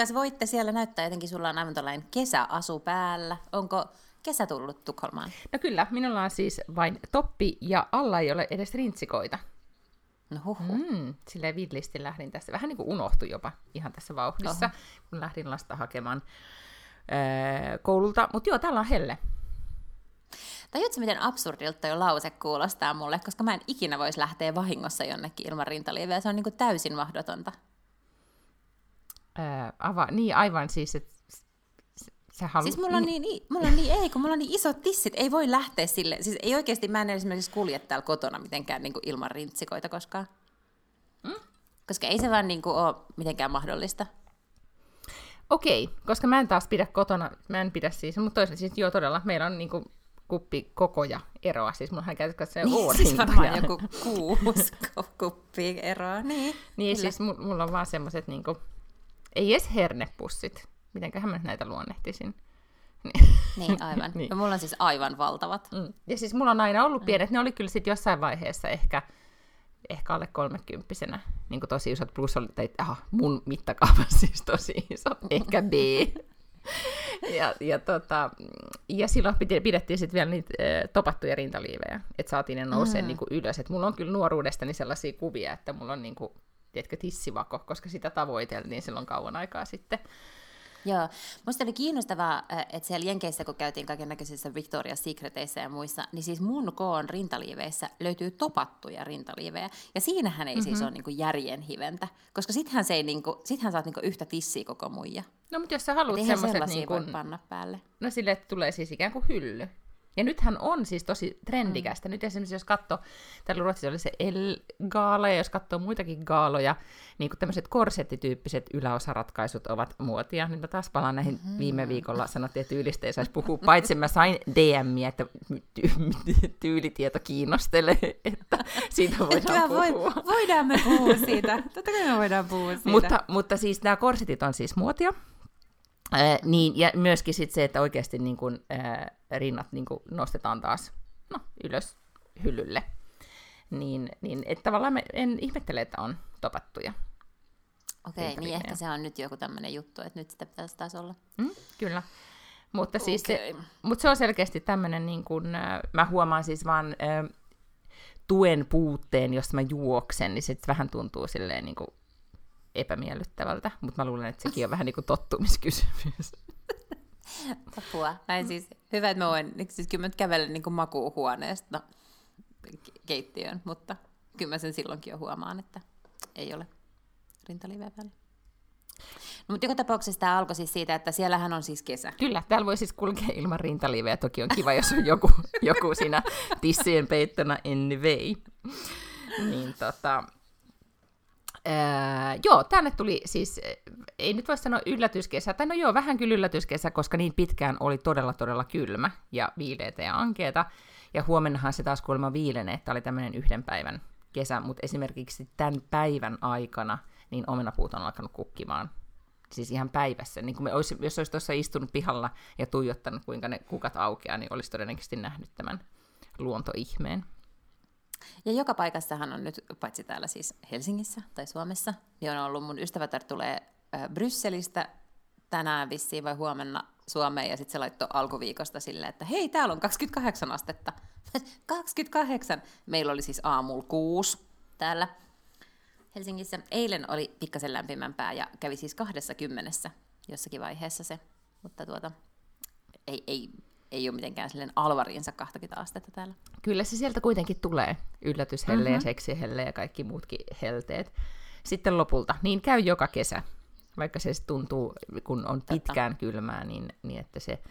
Kuinka voitte siellä näyttää? Jotenkin sulla on aivan tällainen kesäasu päällä. Onko kesä tullut Tukholmaan? No kyllä, minulla on siis vain toppi ja alla ei ole edes rintsikoita. No huhu. Mm, silleen villisti lähdin tässä. Vähän niin kuin unohtui jopa ihan tässä vauhdissa, Oho. kun lähdin lasta hakemaan öö, koululta. Mutta joo, täällä on helle. Tajuutko, miten absurdilta jo lause kuulostaa mulle, koska mä en ikinä voisi lähteä vahingossa jonnekin ilman rintaliiveä. Se on niin kuin täysin mahdotonta. Öö, ava, niin aivan siis, että sä haluat... Siis mulla on niin, i- mulla on niin, ei, kun mulla on niin isot tissit, ei voi lähteä sille. Siis ei oikeasti, mä en esimerkiksi kulje täällä kotona mitenkään niin kuin ilman rintsikoita koskaan. Mm? Koska ei se vaan niin kuin ole mitenkään mahdollista. Okei, koska mä en taas pidä kotona, mä en pidä siis, mutta toisaalta siis joo todella, meillä on niinku kuppi kokoja eroa, siis mullahan käytössä se Niin, on siis varmaan joku kuusi kuppi eroa. Niin, Niin, kyllä. siis mu- mulla on vaan semmoset niinku, ei edes hernepussit, mitenköhän mä näitä luonnehtisin. Niin, aivan. Niin. Ja mulla on siis aivan valtavat. Mm. Ja siis mulla on aina ollut pienet, ne oli kyllä sitten jossain vaiheessa ehkä, ehkä alle kolmekymppisenä, niin tosi isot, plus oli, tai aha, mun mittakaava siis tosi iso, ehkä B. ja, ja, tota, ja silloin piti- pidettiin sitten vielä niitä äh, topattuja rintaliivejä, että saatiin ne nousee mm. niin ylös. Et mulla on kyllä nuoruudestani sellaisia kuvia, että mulla on niin kuin, tiedätkö, tissivako, koska sitä tavoiteltiin silloin kauan aikaa sitten. Joo, musta oli kiinnostavaa, että siellä Jenkeissä, kun käytiin kaiken näköisissä Victoria's Secreteissä ja muissa, niin siis mun koon rintaliiveissä löytyy topattuja rintaliivejä. Ja siinähän ei mm-hmm. siis ole niinku järjen hiventä, koska sittenhän, se ei niinku, sittenhän oot niinku yhtä tissiä koko muija. No mutta jos sä haluat semmoiset niin kuin, panna päälle. No sille, että tulee siis ikään kuin hylly. Ja nythän on siis tosi trendikästä. Mm. Nyt esimerkiksi jos katsoo, täällä Ruotsissa oli se L-gaala, ja jos katsoo muitakin gaaloja, niin kuin tämmöiset korsettityyppiset yläosaratkaisut ovat muotia. Nyt mä taas palaan näihin mm-hmm. viime viikolla, sanottiin, että tyylistä ei saisi puhua, paitsi mä sain DMiä, että ty- tyylitieto kiinnostelee, että siitä voidaan puhua. voi, voidaan me puhua siitä. Totta kai me voidaan puhua siitä. Mutta, mutta siis nämä korsetit on siis muotia. Ää, niin, ja myöskin sit se, että oikeasti niin kun, ää, rinnat niin kun nostetaan taas no, ylös hyllylle. Niin, niin että tavallaan me, en ihmettele, että on topattuja. Okei, niin ehkä se on nyt joku tämmöinen juttu, että nyt sitä pitäisi taas olla. Mm, kyllä. Mutta siis se, mutta se on selkeästi tämmöinen, niin kun, äh, mä huomaan siis vaan äh, tuen puutteen, jos mä juoksen, niin se vähän tuntuu silleen niin kuin epämiellyttävältä, mutta mä luulen, että sekin on vähän niin kuin tottumiskysymys. Apua. Näin siis, hyvä, että mä voin, siis kyllä mä kävelen niin kuin makuuhuoneesta ke- keittiöön, mutta kyllä mä sen silloinkin jo huomaan, että ei ole rintaliiveä päällä. No, mutta joka tapauksessa tämä alkoi siis siitä, että siellähän on siis kesä. Kyllä, täällä voi siis kulkea ilman rintaliivejä. Toki on kiva, jos on joku, joku siinä tissien peittona anyway. Niin tota... Ää, joo, tänne tuli siis, äh, ei nyt voi sanoa yllätyskesä, tai no joo, vähän kyllä yllätyskesä, koska niin pitkään oli todella todella kylmä ja viileitä ja ankeeta. Ja huomennahan se taas kuulemma viilenee, että oli tämmöinen yhden päivän kesä, mutta esimerkiksi tämän päivän aikana niin omenapuut on alkanut kukkimaan siis ihan päivässä. Niin kuin me olisi, jos olisi tuossa istunut pihalla ja tuijottanut, kuinka ne kukat aukeaa, niin olisi todennäköisesti nähnyt tämän luontoihmeen. Ja joka paikassahan on nyt, paitsi täällä siis Helsingissä tai Suomessa, niin on ollut mun ystävätär tulee Brysselistä tänään vissiin vai huomenna Suomeen, ja sitten se laittoi alkuviikosta silleen, että hei, täällä on 28 astetta. 28! Meillä oli siis aamulla kuusi täällä Helsingissä. Eilen oli pikkasen lämpimämpää ja kävi siis 20 jossakin vaiheessa se, mutta tuota, ei, ei, ei ole mitenkään silleen alvariinsa 20 astetta täällä. Kyllä se sieltä kuitenkin tulee, yllätyshelle mm-hmm. ja seksihelle ja kaikki muutkin helteet. Sitten lopulta, niin käy joka kesä, vaikka se tuntuu, kun on Totta. pitkään kylmää, niin, niin että se,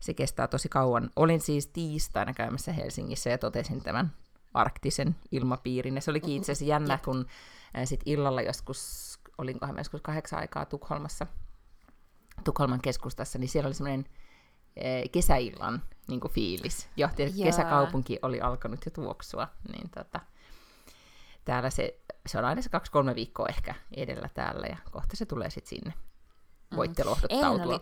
se kestää tosi kauan. Olin siis tiistaina käymässä Helsingissä ja totesin tämän arktisen ilmapiirin. Ja se olikin itse asiassa jännä, kun ää, sit illalla joskus, olinkohan mä joskus kahdeksan aikaa Tukholmassa Tukholman keskustassa, niin siellä oli semmoinen kesäillan niin kuin fiilis. Johti, että kesäkaupunki oli alkanut jo tuoksua. Niin tota, täällä se, se on aina se kaksi-kolme viikkoa ehkä edellä täällä, ja kohta se tulee sitten sinne. Mm. Voitte lohduttautua. Eilen oli,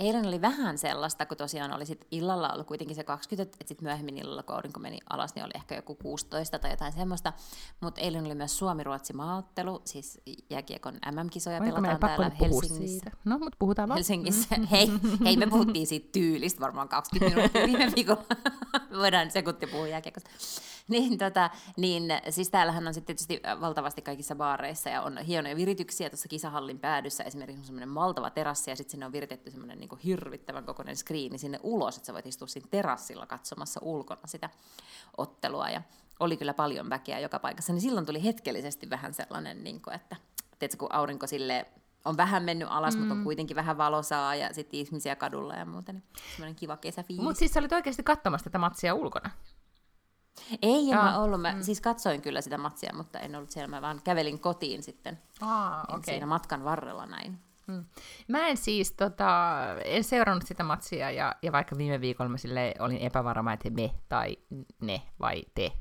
eilen oli vähän sellaista, kun tosiaan oli sit illalla ollut kuitenkin se 20, että sitten myöhemmin illalla, kun aurinko meni alas, niin oli ehkä joku 16 tai jotain semmoista. Mutta eilen oli myös Suomi-Ruotsi maaottelu, siis jääkiekon MM-kisoja Oliko pelataan täällä Helsingissä. Siitä? No, mutta puhutaan vaan. Helsingissä. Hei, hei, me puhuttiin siitä tyylistä varmaan 20 minuuttia viime viikolla. Voidaan sekunti puhua jääkiekosta. Niin, tota, niin siis täällähän on sitten tietysti valtavasti kaikissa baareissa ja on hienoja virityksiä tuossa kisahallin päädyssä. Esimerkiksi on semmoinen valtava terassi ja sitten sinne on viritetty semmoinen niin hirvittävän kokoinen screeni sinne ulos, että sä voit istua siinä terassilla katsomassa ulkona sitä ottelua. Ja oli kyllä paljon väkeä joka paikassa, niin silloin tuli hetkellisesti vähän sellainen, niin kuin, että tiedätkö, kun aurinko sille on vähän mennyt alas, mm. mutta on kuitenkin vähän valosaa ja sitten ihmisiä kadulla ja muuta, niin semmoinen kiva kesäfiilis. Mutta siis sä olit oikeasti katsomassa tätä matsia ulkona? Ei en mä ollut. Mä mm. siis katsoin kyllä sitä matsia, mutta en ollut siellä. Mä vaan kävelin kotiin sitten Aa, okay. siinä matkan varrella näin. Mm. Mä en siis tota, en seurannut sitä matsia ja, ja vaikka viime viikolla mä sille olin epävarma, että me tai ne vai te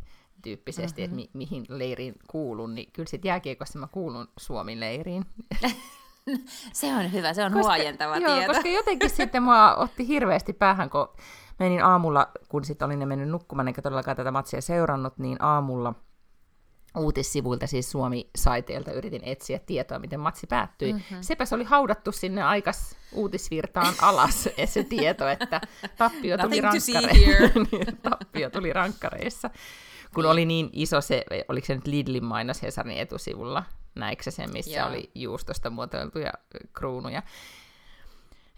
tyyppisesti, mm-hmm. että mi- mihin leiriin kuulun, niin kyllä sitten jääkiekossa mä kuulun Suomen leiriin. se on hyvä, se on koska, huojentava joo, tieto. koska jotenkin sitten mua otti hirveästi päähän, kun menin aamulla, kun sitten olin ne mennyt nukkumaan, enkä todellakaan tätä matsia seurannut, niin aamulla uutissivuilta, siis Suomi-saiteilta, yritin etsiä tietoa, miten matsi päättyi. Mm-hmm. Sepäs oli haudattu sinne aikas uutisvirtaan alas se tieto, että tappio tuli, rankkare... Niin, tappio tuli rankkareissa. Kun oli niin iso se, oliko se nyt Lidlin mainos Hesarin etusivulla, näikö sen, missä yeah. oli juustosta muotoiltuja kruunuja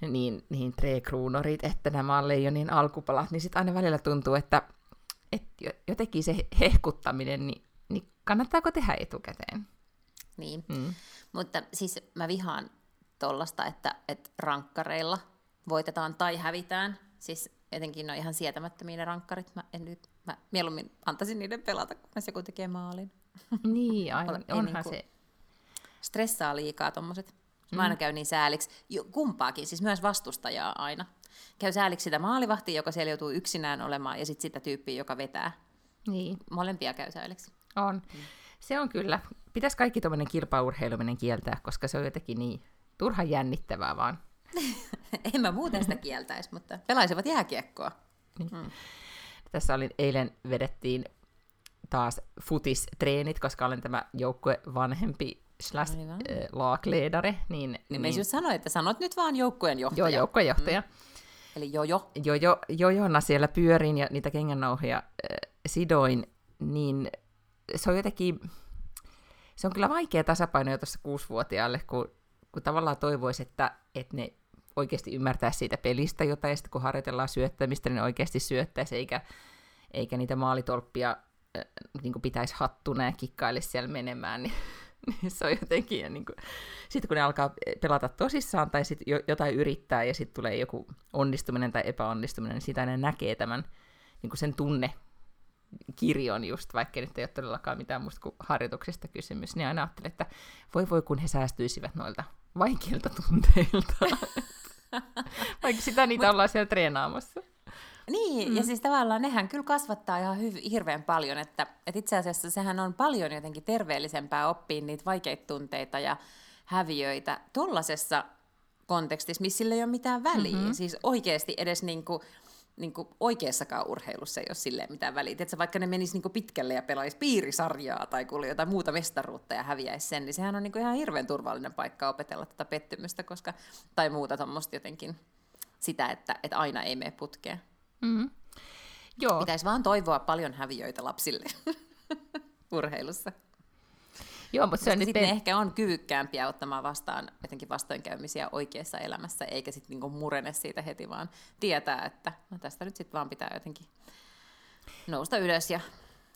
niin, niin tre kruunorit, että nämä on leijonin alkupalat, niin sitten aina välillä tuntuu, että, että jotenkin se hehkuttaminen, niin, niin kannattaako tehdä etukäteen? Niin, mm. mutta siis mä vihaan tollasta, että, että rankkareilla voitetaan tai hävitään. Siis etenkin ne on ihan sietämättömiä ne rankkarit. Mä, en nyt, mä mieluummin antaisin niiden pelata, kun joku tekee maalin. Niin, aivan. Onhan niin se... Stressaa liikaa tommoset. Mä aina mm. käyn niin sääliksi, kumpaakin, siis myös vastustajaa aina. Käy sääliksi sitä maalivahtia, joka siellä joutuu yksinään olemaan, ja sitten sitä tyyppiä, joka vetää. Niin. Molempia käy sääliksi. On. Mm. Se on kyllä. Pitäisi kaikki tuommoinen kilpaurheiluminen kieltää, koska se on jotenkin niin turhan jännittävää vaan. en mä muuten sitä kieltäisi, mutta pelaisivat jääkiekkoa. Niin. Mm. Tässä olin, eilen vedettiin taas futistreenit, koska olen tämä joukkue vanhempi slash äh, laakleedare. Niin, niin, niin just sanoin, että sanot nyt vaan joukkueen johtaja. Joo, joukkueen johtaja. Mm. Eli jojo. Jojo. Jojona siellä pyörin ja niitä kengännauhia äh, sidoin, niin se on jotenkin, se on kyllä vaikea tasapaino jo tuossa kuusivuotiaalle, kun, kun tavallaan toivoisi, että, että ne oikeasti ymmärtää siitä pelistä jotain, ja sitten kun harjoitellaan syöttämistä, niin ne oikeasti syöttäisi, eikä, eikä niitä maalitolppia äh, niin pitäisi hattuna ja kikkailisi siellä menemään, niin se on jotenkin, ja niin kuin, sitten kun ne alkaa pelata tosissaan tai sit jotain yrittää ja sitten tulee joku onnistuminen tai epäonnistuminen, niin sitä ne näkee tämän niin kuin sen tunne kirjon just, vaikka nyt ei ole todellakaan mitään muusta kuin harjoituksesta kysymys, niin aina ajattelin, että voi voi kun he säästyisivät noilta vaikeilta tunteilta. vaikka sitä niitä ollaan siellä treenaamassa. Niin, mm. ja siis tavallaan nehän kyllä kasvattaa ihan hyv- hirveän paljon, että, että itse asiassa sehän on paljon jotenkin terveellisempää oppia niitä vaikeita tunteita ja häviöitä tuollaisessa kontekstissa, missä sillä ei ole mitään väliä. Mm-hmm. Siis oikeasti edes niin kuin, niin kuin oikeassakaan urheilussa ei ole silleen mitään väliä. Että vaikka ne menisi niin kuin pitkälle ja pelaisi piirisarjaa tai kuuli jotain muuta mestaruutta ja häviäisi sen, niin sehän on niin kuin ihan hirveän turvallinen paikka opetella tätä pettymystä koska, tai muuta tuommoista jotenkin sitä, että, että aina ei mene putkeen. Mm-hmm. Joo. Pitäisi vaan toivoa paljon häviöitä lapsille urheilussa. Joo, mutta se on pe- ehkä on kyvykkäämpiä ottamaan vastaan jotenkin vastoinkäymisiä oikeassa elämässä, eikä sitten niinku murene siitä heti, vaan tietää, että no tästä nyt sitten vaan pitää jotenkin nousta ylös ja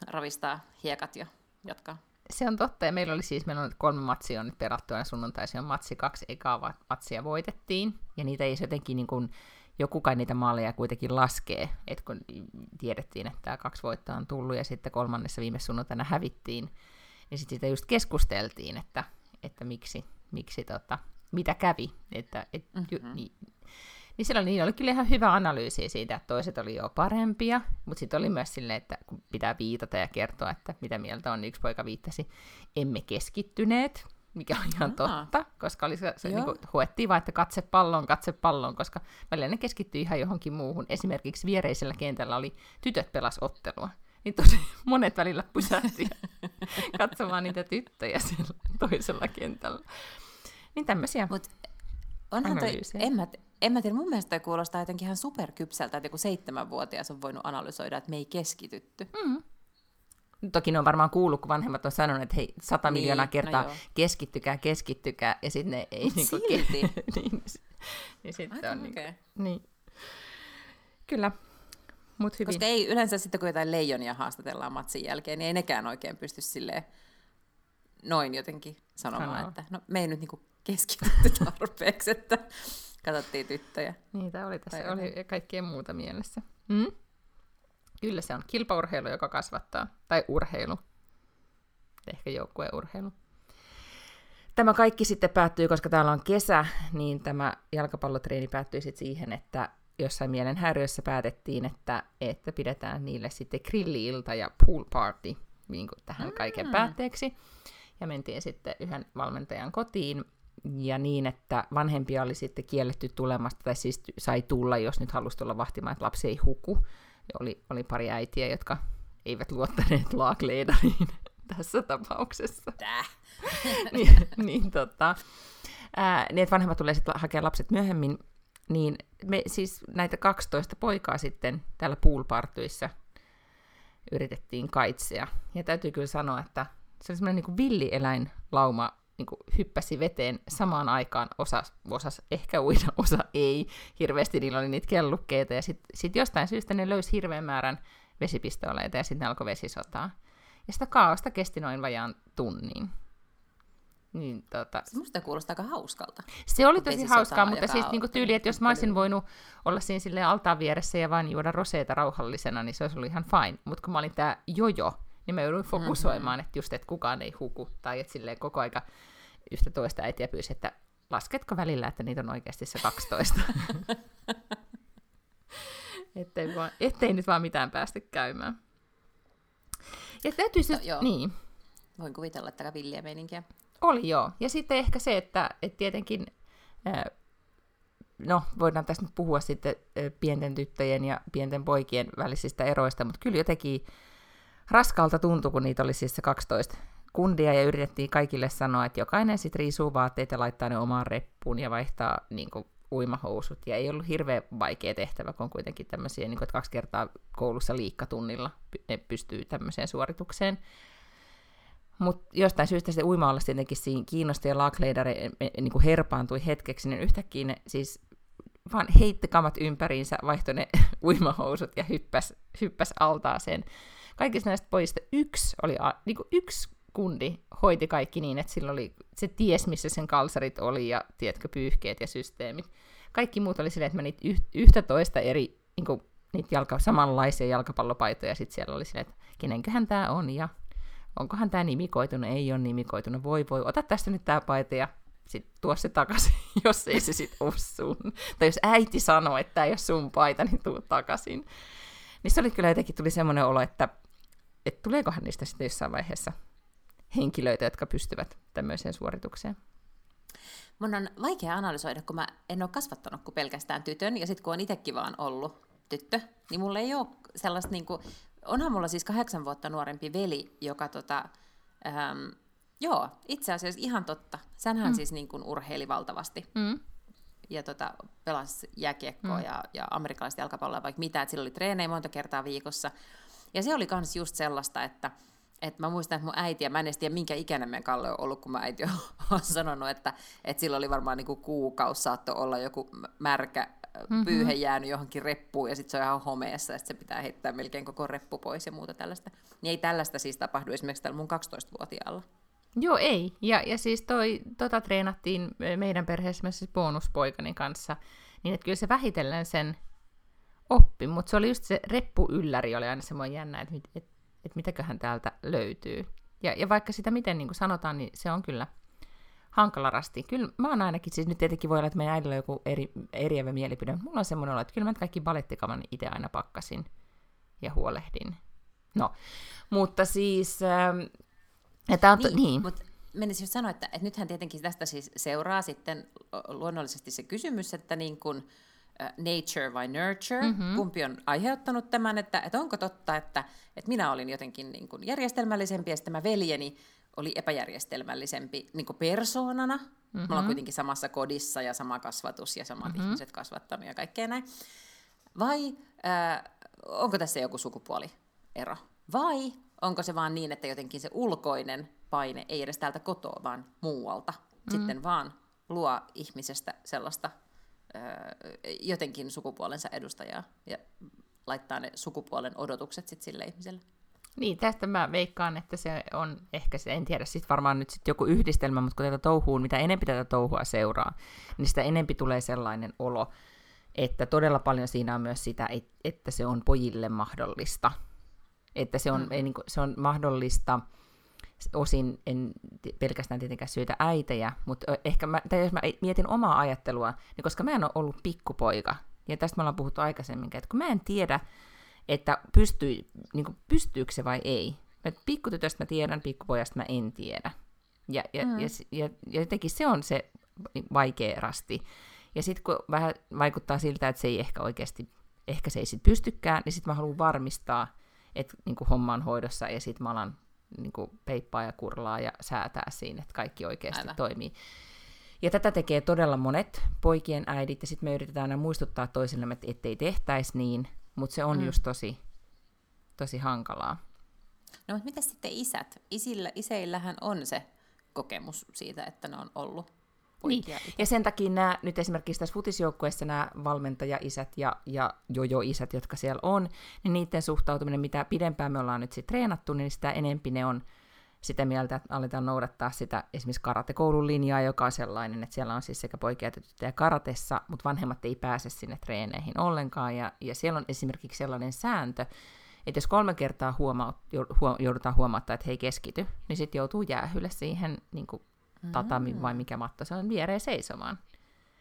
ravistaa hiekat ja jatkaa. Se on totta, ja meillä oli siis, meillä on kolme matsia on nyt perattu, ja sunnuntaisin on matsi, kaksi ekaa matsia voitettiin, ja niitä ei jotenkin niin kuin, joku kai niitä maaleja kuitenkin laskee, että kun tiedettiin, että tämä kaksi voittoa on tullut ja sitten kolmannessa viime sunnuntaina hävittiin, niin sitten sitä just keskusteltiin, että, että miksi, miksi tota, mitä kävi. Että, et, mm-hmm. niin, niin siellä oli, niin oli kyllä ihan hyvä analyysi siitä, että toiset oli jo parempia, mutta sitten oli myös silleen, että kun pitää viitata ja kertoa, että mitä mieltä on, niin yksi poika viittasi, emme keskittyneet, mikä on ihan Aha. totta, koska oli se, se niin kuin, huettiin vaan, että katse pallon, katse pallon, koska välillä ne keskittyi ihan johonkin muuhun. Esimerkiksi viereisellä kentällä oli tytöt pelas ottelua. Niin tosi monet välillä pysähti katsomaan niitä tyttöjä siellä toisella kentällä. Niin tämmöisiä Mut onhan toi, en, mä, en mä tiedä, mun mielestä kuulostaa jotenkin ihan superkypsältä, että joku seitsemänvuotias on voinut analysoida, että me ei keskitytty. Mm. Toki ne on varmaan kuullut, kun vanhemmat on sanonut, että hei, sata niin, miljoonaa no kertaa no keskittykää, keskittykää, ja sitten ne ei... niin silti. Ke- niin, niin sitten on niin, niin. Kyllä, mut hyvin. Koska ei yleensä sitten, kun jotain leijonia haastatellaan matsin jälkeen, niin ei nekään oikein pysty silleen noin jotenkin sanomaan, Sanoo. että no me ei nyt niinku keskitytty tarpeeksi, että katsottiin tyttöjä. Niitä oli tässä, oli kaikkea muuta mielessä. Mm? Kyllä se on kilpaurheilu, joka kasvattaa. Tai urheilu. Ehkä joukkueurheilu. Tämä kaikki sitten päättyy, koska täällä on kesä, niin tämä jalkapallotreeni päättyi sitten siihen, että jossain mielenhäiriössä päätettiin, että, että pidetään niille sitten grilli-ilta ja pool party niin kuin tähän mm. kaiken päätteeksi. Ja mentiin sitten yhden valmentajan kotiin, ja niin, että vanhempia oli sitten kielletty tulemasta, tai siis sai tulla, jos nyt halusi tulla vahtimaan, että lapsi ei huku. Oli, oli pari äitiä, jotka eivät luottaneet laakleidariin tässä tapauksessa. Täh? niin, niin, tota, ää, niin, että vanhemmat tulee sitten hakea lapset myöhemmin, niin me siis näitä 12 poikaa sitten täällä poolpartyissä yritettiin kaitsea. Ja täytyy kyllä sanoa, että se oli semmoinen niin villieläinlauma niin kuin hyppäsi veteen samaan aikaan. Osa osas ehkä uida, osa ei. Hirveästi niillä oli niitä kellukkeita ja sitten sit jostain syystä ne löysi hirveän määrän vesipistooleita ja sitten alkoi vesisotaa. Ja sitä kaaosta kesti noin vajaan tunnin. Niin, tota... Musta kuulostaa aika hauskalta. Se oli tosi hauskaa, mutta siis niinku tyyli, että jos mä olisin voinut olla siinä sille altaan vieressä ja vain juoda roseita rauhallisena, niin se olisi ollut ihan fine. Mutta kun mä olin tää jojo, niin mä jouduin fokusoimaan, mm-hmm. että just, että kukaan ei huku, tai että silleen koko aika yhtä toista äitiä pyysi, että lasketko välillä, että niitä on oikeasti se 12. ettei, vaan, ettei nyt vaan mitään päästä käymään. Ja täytyy se, no, joo. niin. Voin kuvitella, että villiä meininkiä. Oli joo. Ja sitten ehkä se, että, että tietenkin, no voidaan tässä nyt puhua sitten pienten tyttöjen ja pienten poikien välisistä eroista, mutta kyllä jotenkin raskalta tuntui, kun niitä oli siis se 12 kundia ja yritettiin kaikille sanoa, että jokainen sitten riisuu vaatteet ja laittaa ne omaan reppuun ja vaihtaa niin kuin, uimahousut. Ja ei ollut hirveän vaikea tehtävä, kun on kuitenkin tämmöisiä, niin kuin, että kaksi kertaa koulussa liikkatunnilla ne pystyy tämmöiseen suoritukseen. Mutta jostain syystä se uima tietenkin siinä kiinnosti ja Laakleidare niin herpaantui hetkeksi, niin yhtäkkiä ne siis vaan heitti kamat ympäriinsä, vaihtoi ne uimahousut ja hyppäs, hyppäs altaaseen kaikista näistä pojista yksi oli niin kuin yksi kundi hoiti kaikki niin, että sillä oli, se ties, missä sen kalsarit oli ja tiedätkö, pyyhkeet ja systeemit. Kaikki muut oli silleen, että menit yhtä toista eri, niin kuin, niitä jalka, samanlaisia jalkapallopaitoja, ja sitten siellä oli silleen, että kenenköhän tämä on, ja onkohan tämä nimikoitunut, ei ole nimikoitunut, voi voi, ota tästä nyt tämä paita, ja sitten tuo se takaisin, jos ei se sitten ole sun. Tai jos äiti sanoo, että tämä ei ole sun paita, niin tuu takaisin. Niin se oli kyllä jotenkin tuli semmoinen olo, että että tuleekohan niistä sitten jossain vaiheessa henkilöitä, jotka pystyvät tämmöiseen suoritukseen? Mun on vaikea analysoida, kun mä en ole kasvattanut kuin pelkästään tytön, ja sitten kun on itsekin vaan ollut tyttö, niin mulla ei ole sellaista, niin kuin, onhan mulla siis kahdeksan vuotta nuorempi veli, joka tota, ähm, joo, itse asiassa ihan totta. Sänhän mm. siis niin kuin urheili valtavasti. Mm. Ja tota, pelasi jääkiekkoa mm. ja, ja amerikkalaista jalkapalloa, vaikka mitä, että sillä oli treenejä monta kertaa viikossa. Ja se oli myös just sellaista, että, että mä muistan, että mun äiti, ja mä en tiedä minkä ikäinen meidän Kalle on ollut, kun mä äiti on sanonut, että, että sillä oli varmaan niin kuin kuukausi saattoi olla joku märkä mm-hmm. pyyhe jäänyt johonkin reppuun, ja sitten se on ihan homeessa, että se pitää heittää melkein koko reppu pois ja muuta tällaista. Niin ei tällaista siis tapahdu esimerkiksi tällä mun 12-vuotiaalla. Joo, ei. Ja, ja siis toi, tota treenattiin meidän perheessä myös siis bonuspoikani kanssa, niin että kyllä se vähitellen sen oppi, mutta se oli just se reppuylläri oli aina semmoinen jännä, että et, et, et mitäköhän täältä löytyy. Ja, ja vaikka sitä miten niin sanotaan, niin se on kyllä hankala rasti. Kyllä mä oon ainakin, siis nyt tietenkin voi olla, että meidän äidillä on joku eri, eriävä mielipide, mutta mulla on semmoinen olo, että kyllä mä kaikki balettikaman itse aina pakkasin ja huolehdin. No, mutta siis... Että on, niin, niin. Mutta menisin just sanoa, että, että nythän tietenkin tästä siis seuraa sitten luonnollisesti se kysymys, että niin kuin, nature vai nurture, mm-hmm. kumpi on aiheuttanut tämän, että, että onko totta, että, että minä olin jotenkin niin kuin järjestelmällisempi ja sitten tämä veljeni oli epäjärjestelmällisempi niin kuin persoonana. Mm-hmm. Me ollaan mm-hmm. kuitenkin samassa kodissa ja sama kasvatus ja samat mm-hmm. ihmiset kasvattanut ja kaikkea näin. Vai äh, onko tässä joku sukupuoliero? Vai onko se vaan niin, että jotenkin se ulkoinen paine ei edes täältä kotoa, vaan muualta, mm-hmm. sitten vaan luo ihmisestä sellaista jotenkin sukupuolensa edustajaa ja laittaa ne sukupuolen odotukset sitten sille ihmiselle. Niin, tästä mä veikkaan, että se on ehkä, se, en tiedä, sitten varmaan nyt sit joku yhdistelmä, mutta kun tätä touhuun, mitä enempi tätä touhua seuraa, niin sitä enempi tulee sellainen olo, että todella paljon siinä on myös sitä, että se on pojille mahdollista. Että se on, mm. ei, niin kuin, se on mahdollista osin, en pelkästään tietenkään syytä äitejä, mutta ehkä mä, tai jos mä mietin omaa ajattelua, niin koska mä en ole ollut pikkupoika, ja tästä me ollaan puhuttu aikaisemmin, että kun mä en tiedä, että pystyy, niin kuin, pystyykö se vai ei. Pikkutytöstä mä tiedän, pikkupojasta mä en tiedä. Ja, ja, mm. ja, ja, ja jotenkin se on se vaikea rasti. Ja sitten kun vähän vaikuttaa siltä, että se ei ehkä oikeasti, ehkä se ei sitten pystykään, niin sitten mä haluan varmistaa, että niin kuin homma on hoidossa ja sitten mä alan niin kuin peippaa ja kurlaa ja säätää siinä, että kaikki oikeasti Aivan. toimii. Ja tätä tekee todella monet poikien äidit, ja sitten me yritetään aina muistuttaa toisillemme, että ettei tehtäisi niin, mutta se on mm. just tosi, tosi hankalaa. No mutta mitä sitten isät? Isillä, iseillähän on se kokemus siitä, että ne on ollut poikia. Niin. Ja sen takia nämä, nyt esimerkiksi tässä futisjoukkueessa nämä valmentaja-isät ja, ja jojo-isät, jotka siellä on, niin niiden suhtautuminen, mitä pidempään me ollaan nyt sitten treenattu, niin sitä enempi ne on sitä mieltä, että aletaan noudattaa sitä esimerkiksi karatekoulun linjaa, joka on sellainen, että siellä on siis sekä poikia että tyttöjä karatessa, mutta vanhemmat ei pääse sinne treeneihin ollenkaan. Ja, ja siellä on esimerkiksi sellainen sääntö, että jos kolme kertaa huoma- joudutaan huomauttaa, että he ei keskity, niin sitten joutuu jäähylle siihen niin kuin tatami mm. vai mikä matto se on viereen seisomaan.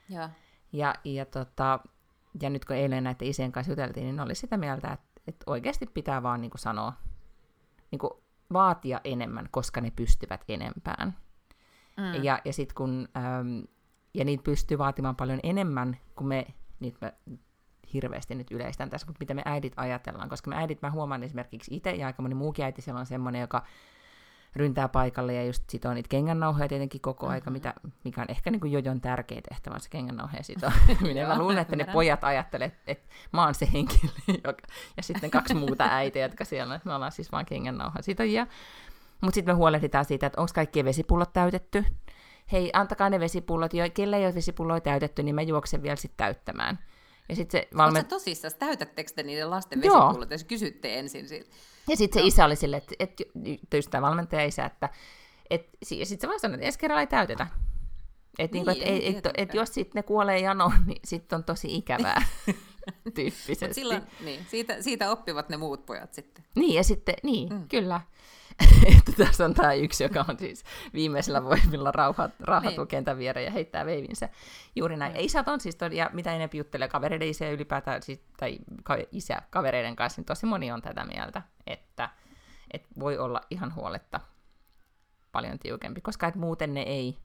Ja, ja, ja, tota, ja nyt kun eilen näiden isien kanssa juteltiin, niin oli sitä mieltä, että, että oikeasti pitää vaan niin kuin sanoa, niin kuin vaatia enemmän, koska ne pystyvät enempään. Mm. Ja, ja sitten kun, äm, ja niitä pystyy vaatimaan paljon enemmän, kun me, niitä mä hirveästi nyt yleistän tässä, mutta mitä me äidit ajatellaan, koska me äidit, mä huomaan esimerkiksi itse, ja aika moni muukin äiti siellä on semmoinen, joka ryntää paikalle ja just sitoo niitä kengännauhoja tietenkin koko mm-hmm. aika, mitä, mikä on ehkä niin kuin jojon tärkeä tehtävä se kengännauhoja sitoaminen. mä luulen, että ne pojat ajattelee, että, että mä oon se henkilö, joka, ja sitten kaksi muuta äitiä, jotka siellä on, että me ollaan siis vaan kengännauhoja sitojia. Mutta sitten me huolehditaan siitä, että onko kaikki vesipullot täytetty. Hei, antakaa ne vesipullot, jo, kelle ei ole vesipulloja täytetty, niin mä juoksen vielä sitten täyttämään. Ja sit se valme... Oletko tosissaan, täytättekö te niiden lasten vesipullot, jos kysytte ensin siitä? Ja sitten se isä oli silleen, että, että, valmentaja isä, että et, ja sitten se vaan sanoi, että ensi kerralla ei täytetä. Että niin, niinku, et, et, et, et, jos sitten ne kuolee janoon, niin sitten on tosi ikävää tyyppisesti. silloin, niin, siitä, siitä oppivat ne muut pojat sitten. Niin, ja sitten, niin, mm. kyllä. että tässä on tämä yksi, joka on siis viimeisellä voimilla rauha, rauhatuu niin. kentän viereen ja heittää veivinsä. Juuri näin. Ja isät on siis, ja mitä enemmän juttelee kavereiden isä ylipäätään, siis, tai ka- isä kavereiden kanssa, niin tosi moni on tätä mieltä, että, että voi olla ihan huoletta paljon tiukempi, koska et muuten ne ei,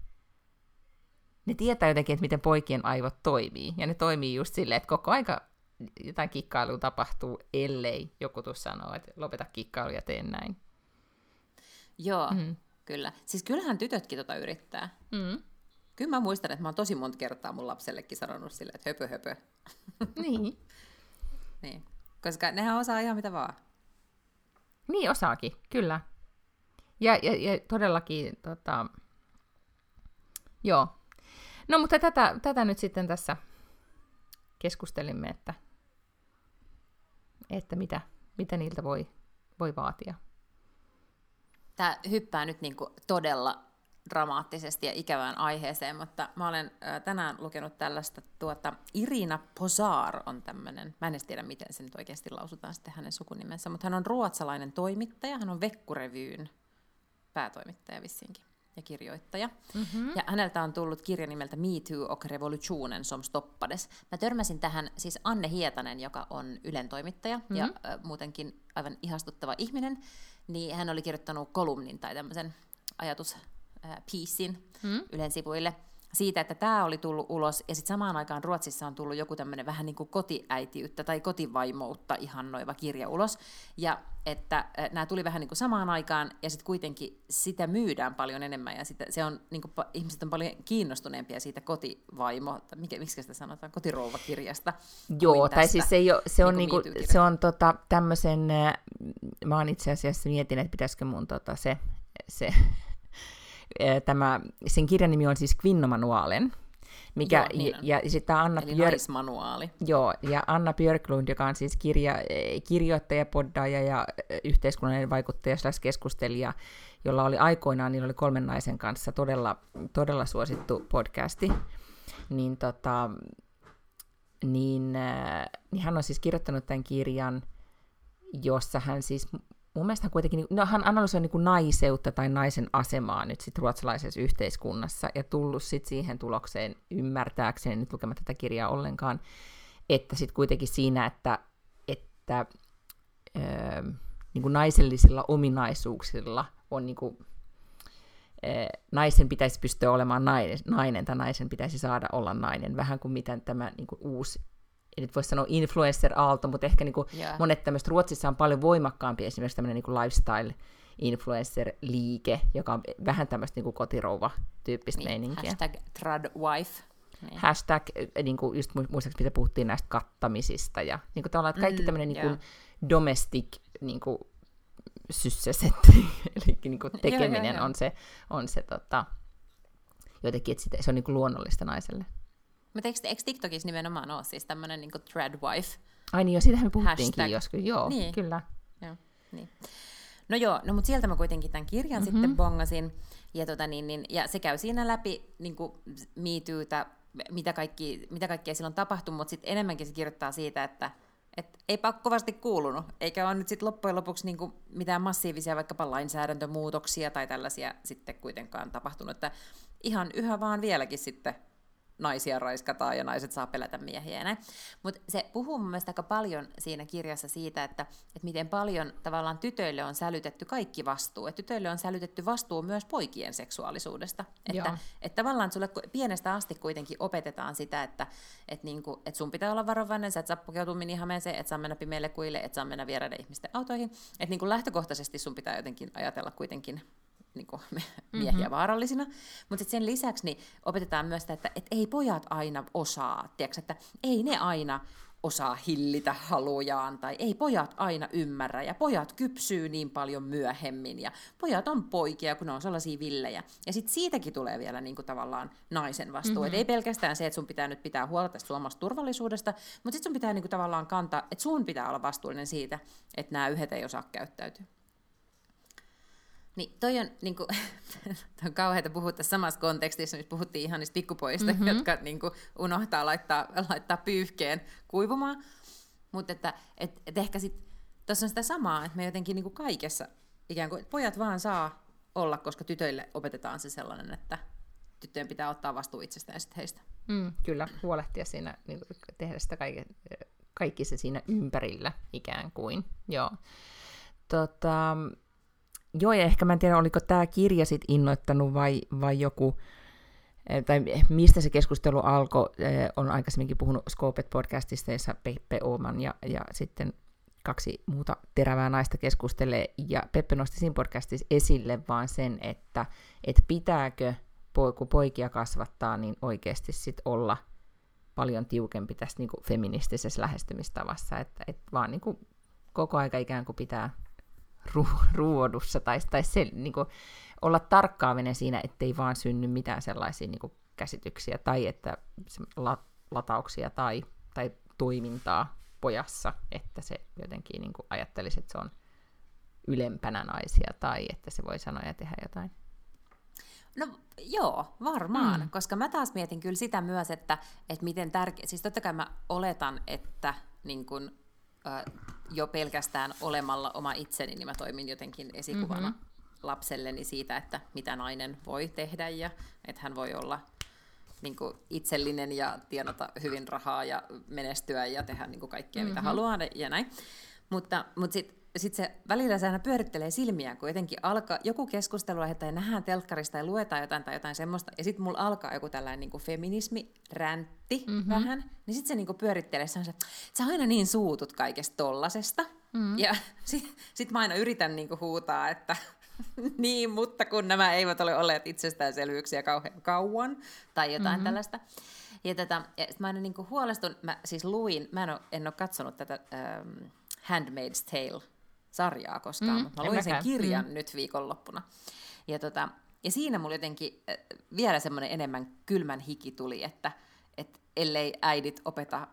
ne tietää jotenkin, että miten poikien aivot toimii, ja ne toimii just silleen, että koko aika jotain kikkailua tapahtuu, ellei joku tuu sanoo, että lopeta kikkailu ja teen näin. Joo, mm. kyllä. Siis kyllähän tytötkin tota yrittää. Mm. Kyllä mä muistan, että mä oon tosi monta kertaa mun lapsellekin sanonut sille, että höpö höpö. Niin. niin. Koska nehän osaa ihan mitä vaan. Niin osaakin, kyllä. Ja, ja, ja todellakin, tota... joo. No mutta tätä, tätä nyt sitten tässä keskustelimme, että, että mitä, mitä niiltä voi, voi vaatia tämä hyppää nyt niin kuin todella dramaattisesti ja ikävään aiheeseen, mutta mä olen tänään lukenut tällaista, tuota, Irina Posar on tämmöinen, mä en edes tiedä miten se nyt oikeasti lausutaan sitten hänen sukunimensä, mutta hän on ruotsalainen toimittaja, hän on Vekkurevyyn päätoimittaja vissinkin. ja kirjoittaja. Mm-hmm. Ja häneltä on tullut kirja nimeltä Me Too och Revolutionen som stoppades. Mä törmäsin tähän siis Anne Hietanen, joka on Ylen toimittaja mm-hmm. ja äh, muutenkin aivan ihastuttava ihminen, niin hän oli kirjoittanut kolumnin tai tämmöisen ajatus piisin mm. Ylen sivuille siitä, että tämä oli tullut ulos, ja sitten samaan aikaan Ruotsissa on tullut joku tämmöinen vähän niin kuin kotiäitiyttä tai kotivaimoutta ihannoiva kirja ulos, ja että nämä tuli vähän niin kuin samaan aikaan, ja sitten kuitenkin sitä myydään paljon enemmän, ja sitä, se on, niin kuin, ihmiset on paljon kiinnostuneempia siitä kotivaimo, mikä, miksi sitä sanotaan, kotirouvakirjasta. Joo, tai siis se, ei ole, se on, niin kuin, niinku, se on tota, tämmöisen, mä oon itse asiassa mietin, että pitäisikö mun tota, se, se tämä, sen kirjan nimi on siis Kvinnomanualen, mikä, joo, niin ja, ja sitten Anna Eli Björk, naismanuaali. Joo, ja Anna Björklund, joka on siis kirja, kirjoittaja, poddaaja ja yhteiskunnallinen vaikuttaja slash keskustelija, jolla oli aikoinaan, niin oli kolmen naisen kanssa todella, todella suosittu podcasti, niin, tota, niin, niin hän on siis kirjoittanut tämän kirjan, jossa hän siis mun mielestä kuitenkin, no hän analysoi niin kuin naiseutta tai naisen asemaa nyt sit ruotsalaisessa yhteiskunnassa ja tullut sit siihen tulokseen ymmärtääkseni, nyt lukematta tätä kirjaa ollenkaan, että sitten kuitenkin siinä, että, että öö, niin kuin naisellisilla ominaisuuksilla on niin kuin, öö, naisen pitäisi pystyä olemaan nainen, nainen tai naisen pitäisi saada olla nainen, vähän kuin miten tämä niin kuin uusi ei nyt voi sanoa influencer-aalto, mutta ehkä niin kuin yeah. monet tämmöistä, Ruotsissa on paljon voimakkaampi esimerkiksi tämmöinen niin lifestyle influencer-liike, joka on vähän tämmöistä niin kotirouva-tyyppistä niin, meininkiä. Hashtag tradwife. Niin. Hashtag, eh, niin kuin just muistaakseni mitä puhuttiin näistä kattamisista ja niin kuin tavallaan, että kaikki mm, tämmöinen niin kuin domestic niin kuin sysseset, eli niin kuin tekeminen ja, ja, ja. on se, on se tota, jotenkin, että se on niin kuin luonnollista naiselle. Mutta eikö, eikö TikTokissa nimenomaan ole siis tämmöinen niin threadwife? Ai niin, jo siitähän me puhuttiinkin Hashtag. joskus. Joo, niin. kyllä. Joo, niin. No joo, no mutta sieltä mä kuitenkin tämän kirjan mm-hmm. sitten bongasin. Ja, tota, niin, niin, ja se käy siinä läpi niin miityytä, mitä, kaikki, mitä kaikkea silloin tapahtui, mutta sitten enemmänkin se kirjoittaa siitä, että et eipä ole kovasti kuulunut, eikä ole nyt sitten loppujen lopuksi niinku mitään massiivisia vaikkapa lainsäädäntömuutoksia tai tällaisia sitten kuitenkaan tapahtunut, että ihan yhä vaan vieläkin sitten naisia raiskataan ja naiset saa pelätä miehiä ja näin. Mutta se puhuu mun mielestä aika paljon siinä kirjassa siitä, että, että miten paljon tavallaan tytöille on sälytetty kaikki vastuu. Että tytöille on sälytetty vastuu myös poikien seksuaalisuudesta. Että, että tavallaan sulle pienestä asti kuitenkin opetetaan sitä, että, että, niinku, että sun pitää olla varovainen, sä et saa pukeutua minihameeseen, et saa mennä pimeille kuille, et saa mennä vieraiden ihmisten autoihin. Että niinku lähtökohtaisesti sun pitää jotenkin ajatella kuitenkin niin kuin, miehiä mm-hmm. vaarallisina. Mutta sen lisäksi niin opetetaan myös sitä, että et ei pojat aina osaa, tiedätkö, että ei ne aina osaa hillitä halujaan, tai ei pojat aina ymmärrä, ja pojat kypsyy niin paljon myöhemmin, ja pojat on poikia, kun ne on sellaisia villejä. Ja sitten siitäkin tulee vielä niin kuin tavallaan naisen vastuu. Mm-hmm. Et ei pelkästään se, että sun pitää nyt pitää huolta tästä omasta turvallisuudesta, mutta sitten sun pitää niin kuin tavallaan kantaa, että sun pitää olla vastuullinen siitä, että nämä yhdet ei osaa käyttäytyä. Niin toi on, niin kuin, on kauheata puhua tässä samassa kontekstissa, missä puhuttiin ihan niistä pikkupoista, mm-hmm. jotka niin kuin, unohtaa laittaa, laittaa pyyhkeen kuivumaan. Mutta että et, et ehkä sitten tuossa on sitä samaa, että me jotenkin niin kuin kaikessa ikään kuin, pojat vaan saa olla, koska tytöille opetetaan se sellainen, että tyttöjen pitää ottaa vastuu itsestään ja heistä. Mm, kyllä, huolehtia siinä, niin kuin, tehdä sitä kaiken, kaikki se siinä ympärillä ikään kuin, joo. Tota, Joo, ja ehkä mä en tiedä, oliko tämä kirja sit innoittanut vai, vai joku, eh, tai mistä se keskustelu alkoi. Eh, on aikaisemminkin puhunut Scopet-podcastista, jossa Peppe Ooman ja, ja sitten kaksi muuta terävää naista keskustelee, ja Peppe nosti siinä podcastissa esille vaan sen, että, että pitääkö, kun poikia kasvattaa, niin oikeasti sit olla paljon tiukempi tässä niin feministisessä lähestymistavassa, että, että vaan niin kuin koko aika ikään kuin pitää ru- ruodussa, tai, tai se, niin kuin, olla tarkkaavinen siinä, ettei vaan synny mitään sellaisia niin kuin, käsityksiä, tai että se, la, latauksia tai, tai toimintaa pojassa, että se jotenkin niin kuin, ajattelisi, että se on ylempänä naisia, tai että se voi sanoa ja tehdä jotain. No joo, varmaan, mm. koska mä taas mietin kyllä sitä myös, että, että miten tärkeä, siis totta kai mä oletan, että niin kun, jo pelkästään olemalla oma itseni, niin mä toimin jotenkin esikuvana mm-hmm. lapselleni siitä, että mitä nainen voi tehdä ja että hän voi olla niin kuin itsellinen ja tienata hyvin rahaa ja menestyä ja tehdä niin kuin kaikkea, mm-hmm. mitä haluaa ja näin. Mutta, mutta sitten sit se välillä se aina pyörittelee silmiä, kun jotenkin alkaa joku keskustelu tai nähdään telkkarista tai luetaan jotain tai jotain semmoista, ja sitten mulla alkaa joku tällainen niin feminismi-räntti mm-hmm. vähän, niin sitten se niin kuin pyörittelee, se on se, sä aina niin suutut kaikesta tollasesta, mm-hmm. ja sitten sit mä aina yritän niin kuin huutaa, että niin, mutta kun nämä eivät ole olleet itsestäänselvyyksiä kauhean kauan, tai jotain mm-hmm. tällaista. Ja, tätä, ja mä aina niin kuin huolestun, mä siis luin, mä en ole, en ole katsonut tätä um, Handmaid's Tale-sarjaa koskaan, mm, mutta mä luin sen kirjan mm. nyt viikonloppuna. Ja, tota, ja siinä mulla jotenkin vielä semmoinen enemmän kylmän hiki tuli, että et ellei äidit opeta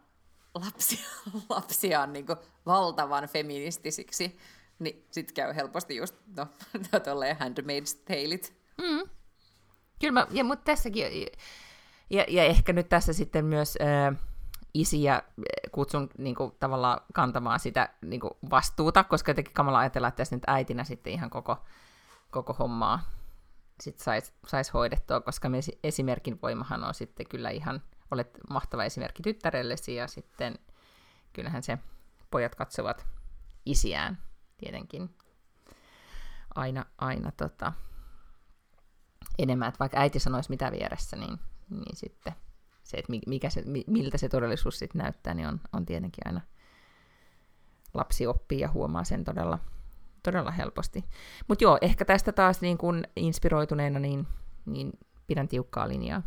lapsia, lapsiaan niin valtavan feministisiksi, niin sit käy helposti just, no, tolleen handmaid's tailit. Mm. Kyllä mä, ja mutta tässäkin, ja, ja ehkä nyt tässä sitten myös ää, isiä kutsun niin kuin, tavallaan kantamaan sitä niin kuin, vastuuta, koska jotenkin kamala ajatella, että tässä nyt äitinä sitten ihan koko, koko hommaa sit saisi sais hoidettua, koska me esimerkin voimahan on sitten kyllä ihan, olet mahtava esimerkki tyttärellesi, ja sitten kyllähän se pojat katsovat isiään tietenkin aina, aina tota, enemmän, että vaikka äiti sanoisi mitä vieressä, niin, niin sitten se, että mikä se, miltä se todellisuus sitten näyttää, niin on, on tietenkin aina lapsi oppii ja huomaa sen todella, todella helposti. Mutta joo, ehkä tästä taas niin kun inspiroituneena, niin, niin pidän tiukkaa linjaa.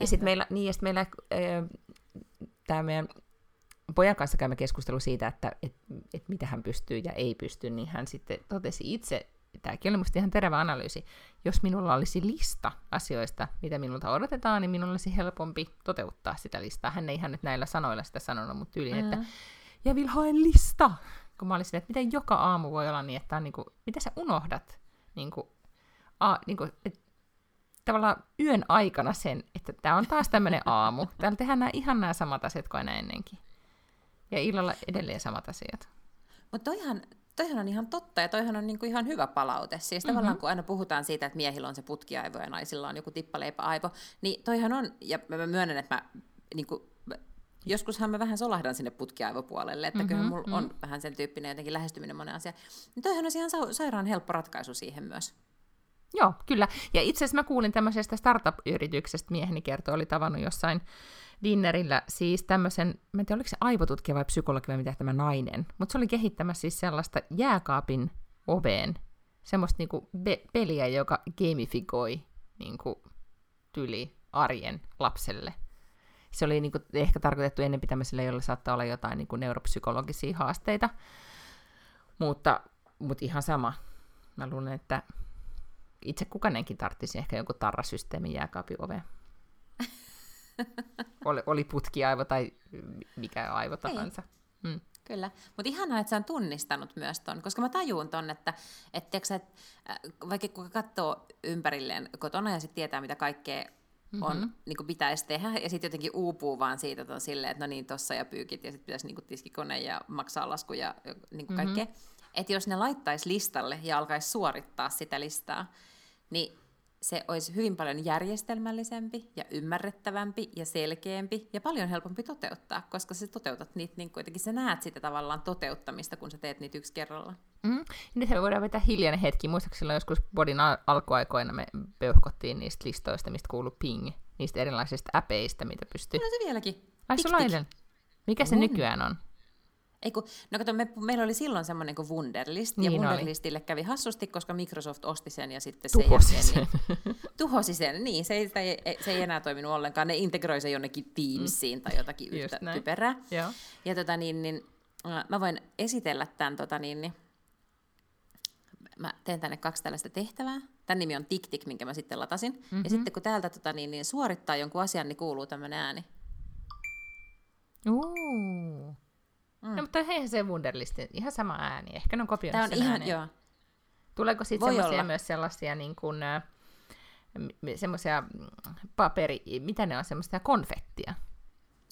Ja sitten meillä, niin, ja sit meillä äh, tämä meidän pojan kanssa käymme keskustelu siitä, että et, et mitä hän pystyy ja ei pysty, niin hän sitten totesi itse, tämäkin oli minusta ihan terävä analyysi, jos minulla olisi lista asioista, mitä minulta odotetaan, niin minulla olisi helpompi toteuttaa sitä listaa. Hän ei ihan nyt näillä sanoilla sitä sanonut, mutta tyyliin, mm. että ja vil haen lista, kun mä olisin, että miten joka aamu voi olla niin, että on niin kuin, mitä sä unohdat niin kuin, a, niin kuin, et, tavallaan yön aikana sen, että tämä on taas tämmöinen aamu. Täällä tehdään nämä ihan nämä samat asiat kuin aina ennenkin. Ja illalla edelleen samat asiat. Mutta toihan, toihan on ihan totta ja toihan on niinku ihan hyvä palaute. Siis mm-hmm. tavallaan kun aina puhutaan siitä, että miehillä on se putkiaivo ja naisilla on joku tippaleipäaivo, niin toihan on, ja mä myönnän, että mä niinku, joskushan mä vähän solahdan sinne putkiaivopuolelle, että mm-hmm, kyllä mulla mm-hmm. on vähän sen tyyppinen jotenkin lähestyminen monen asiaan. Niin toihan on ihan sa- sairaan helppo ratkaisu siihen myös. Joo, kyllä. Ja itse asiassa mä kuulin tämmöisestä startup-yrityksestä, mieheni kertoi, oli tavannut jossain dinnerillä siis tämmöisen, mä en tiedä oliko se aivotutkija vai psykologi vai mitä tämä nainen, mutta se oli kehittämässä siis sellaista jääkaapin oveen, semmoista niinku be- peliä, joka gamifikoi niinku tyli arjen lapselle. Se oli niinku ehkä tarkoitettu ennen tämmöiselle, jolle saattaa olla jotain niinku neuropsykologisia haasteita, mutta, mutta ihan sama. Mä luulen, että itse kukainenkin tarvitsisi ehkä joku tarrasysteemi jääkaapin oveen. oli, oli putkiaivo tai mikä aivo tahansa. Mm. Kyllä, mutta ihanaa, että sä on tunnistanut myös ton, koska mä tajuun ton, että, että, tiiäksä, että äh, vaikka kun katsoo ympärilleen kotona ja sitten tietää, mitä kaikkea on, mm-hmm. niin pitäisi tehdä, ja sitten jotenkin uupuu vaan siitä että on silleen, että no niin, tossa ja pyykit, ja sitten pitäisi niin tiskikone ja maksaa lasku ja niin mm-hmm. kaikkea. Että jos ne laittaisi listalle ja alkaisi suorittaa sitä listaa, niin se olisi hyvin paljon järjestelmällisempi ja ymmärrettävämpi ja selkeämpi ja paljon helpompi toteuttaa, koska sä toteutat niitä, niin kuitenkin sä näet sitä tavallaan toteuttamista, kun sä teet niitä yksi kerralla. Mm. Nyt me voidaan vetää hiljainen hetki. Muistaakseni joskus Bodin al- alkuaikoina me peuhkottiin niistä listoista, mistä kuuluu ping, niistä erilaisista äpeistä, mitä pystyy. No se vieläkin. Ai sulla Mikä se nykyään on? Ei kun, no kato, me, meillä oli silloin semmoinen kuin Wunderlist, niin ja Wunderlistille oli. kävi hassusti, koska Microsoft osti sen ja sitten tuhosi sen. Niin, tuhosi sen, niin, se ei, se ei enää toiminut ollenkaan. Ne integroi sen jonnekin Teamsiin mm. tai jotakin yhtä typerää. Ja, ja tota, niin, niin, mä voin esitellä tämän, tota, niin, niin, mä teen tänne kaksi tällaista tehtävää. Tämän nimi on TikTik, minkä mä sitten latasin. Mm-hmm. Ja sitten kun täältä tota, niin, niin suorittaa jonkun asian, niin kuuluu tämmöinen ääni. Ooh. Mm. No, mutta hei se Wunderlistin, ihan sama ääni. Ehkä ne on kopioinut Tämä on ihan, äänen. joo. Tuleeko sitten semmoisia myös sellaisia niin kuin, semmoisia paperi, mitä ne on, semmoisia konfettia?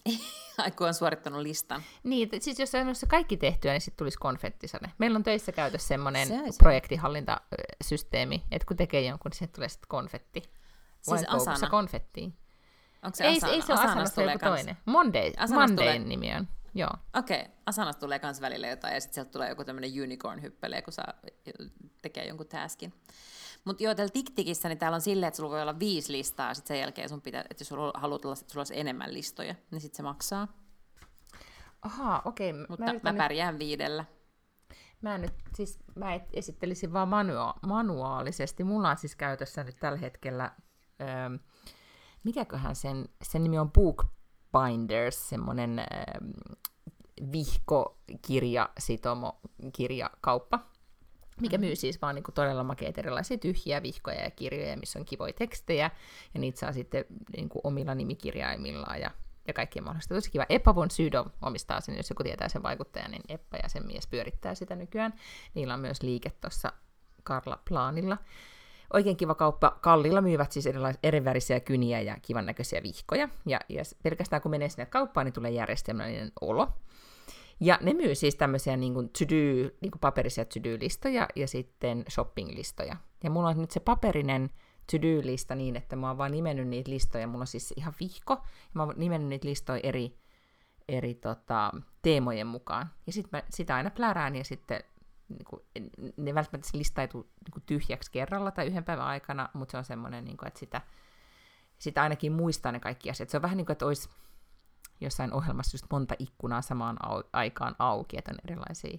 Ai kun on suorittanut listan. Niin, siis jos on se kaikki tehtyä, niin sitten tulisi konfettisade. Meillä on töissä käytössä semmoinen Se projektihallintasysteemi, että kun tekee jonkun, niin siihen tulee sitten konfetti. Siis koukussa Asana. konfettiin. Onko se Ei, Asana? ei se ole Asanasta Asanasta tulee joku kans- toinen. Monday, Mondayn nimi on. Joo. Okei, okay. Asanasta tulee kans välillä jotain, ja sitten sieltä tulee joku tämmöinen unicorn hyppelee, kun saa tekee jonkun taskin. Mutta joo, täällä TikTikissä niin täällä on silleen, että sulla voi olla viisi listaa, sitten sen jälkeen sun pitää, että jos sulla haluat olla, että sulla olisi enemmän listoja, niin sitten se maksaa. Ahaa, okei. Okay. Mutta mä, mä pärjään viidellä. Mä nyt, siis mä esittelisin vaan manua- manuaalisesti. Mulla on siis käytössä nyt tällä hetkellä, ähm, mikäköhän sen, sen nimi on Bookbinders, semmoinen ähm, vihkokirja, sitomo, kirjakauppa, mikä myy siis vaan niinku todella makeita erilaisia tyhjiä vihkoja ja kirjoja, missä on kivoja tekstejä, ja niitä saa sitten niinku omilla nimikirjaimillaan ja, ja kaikkea mahdollista. Tosi kiva. Eppa von Sydow omistaa sen, jos joku tietää sen vaikuttajan, niin Eppa ja sen mies pyörittää sitä nykyään. Niillä on myös liike tuossa Karla Planilla. Oikein kiva kauppa. Kallilla myyvät siis erilaisia erivärisiä kyniä ja kivan näköisiä vihkoja. Ja, ja pelkästään kun menee sinne kauppaan, niin tulee järjestelmällinen olo. Ja ne myy siis tämmöisiä niin kuin to-do, niin kuin paperisia to-do-listoja ja sitten shopping-listoja. Ja mulla on nyt se paperinen to-do-lista niin, että mä oon vaan nimennyt niitä listoja. Mulla on siis ihan vihko, ja mä oon nimennyt niitä listoja eri, eri tota, teemojen mukaan. Ja sitten sitä aina plärään ja sitten niin kuin, ne välttämättä se lista ei tule niin tyhjäksi kerralla tai yhden päivän aikana, mutta se on semmoinen, niin kuin, että sitä, sitä ainakin muistaa ne kaikki asiat. Se on vähän niin kuin, että olisi jossain ohjelmassa just monta ikkunaa samaan au- aikaan auki, että on erilaisia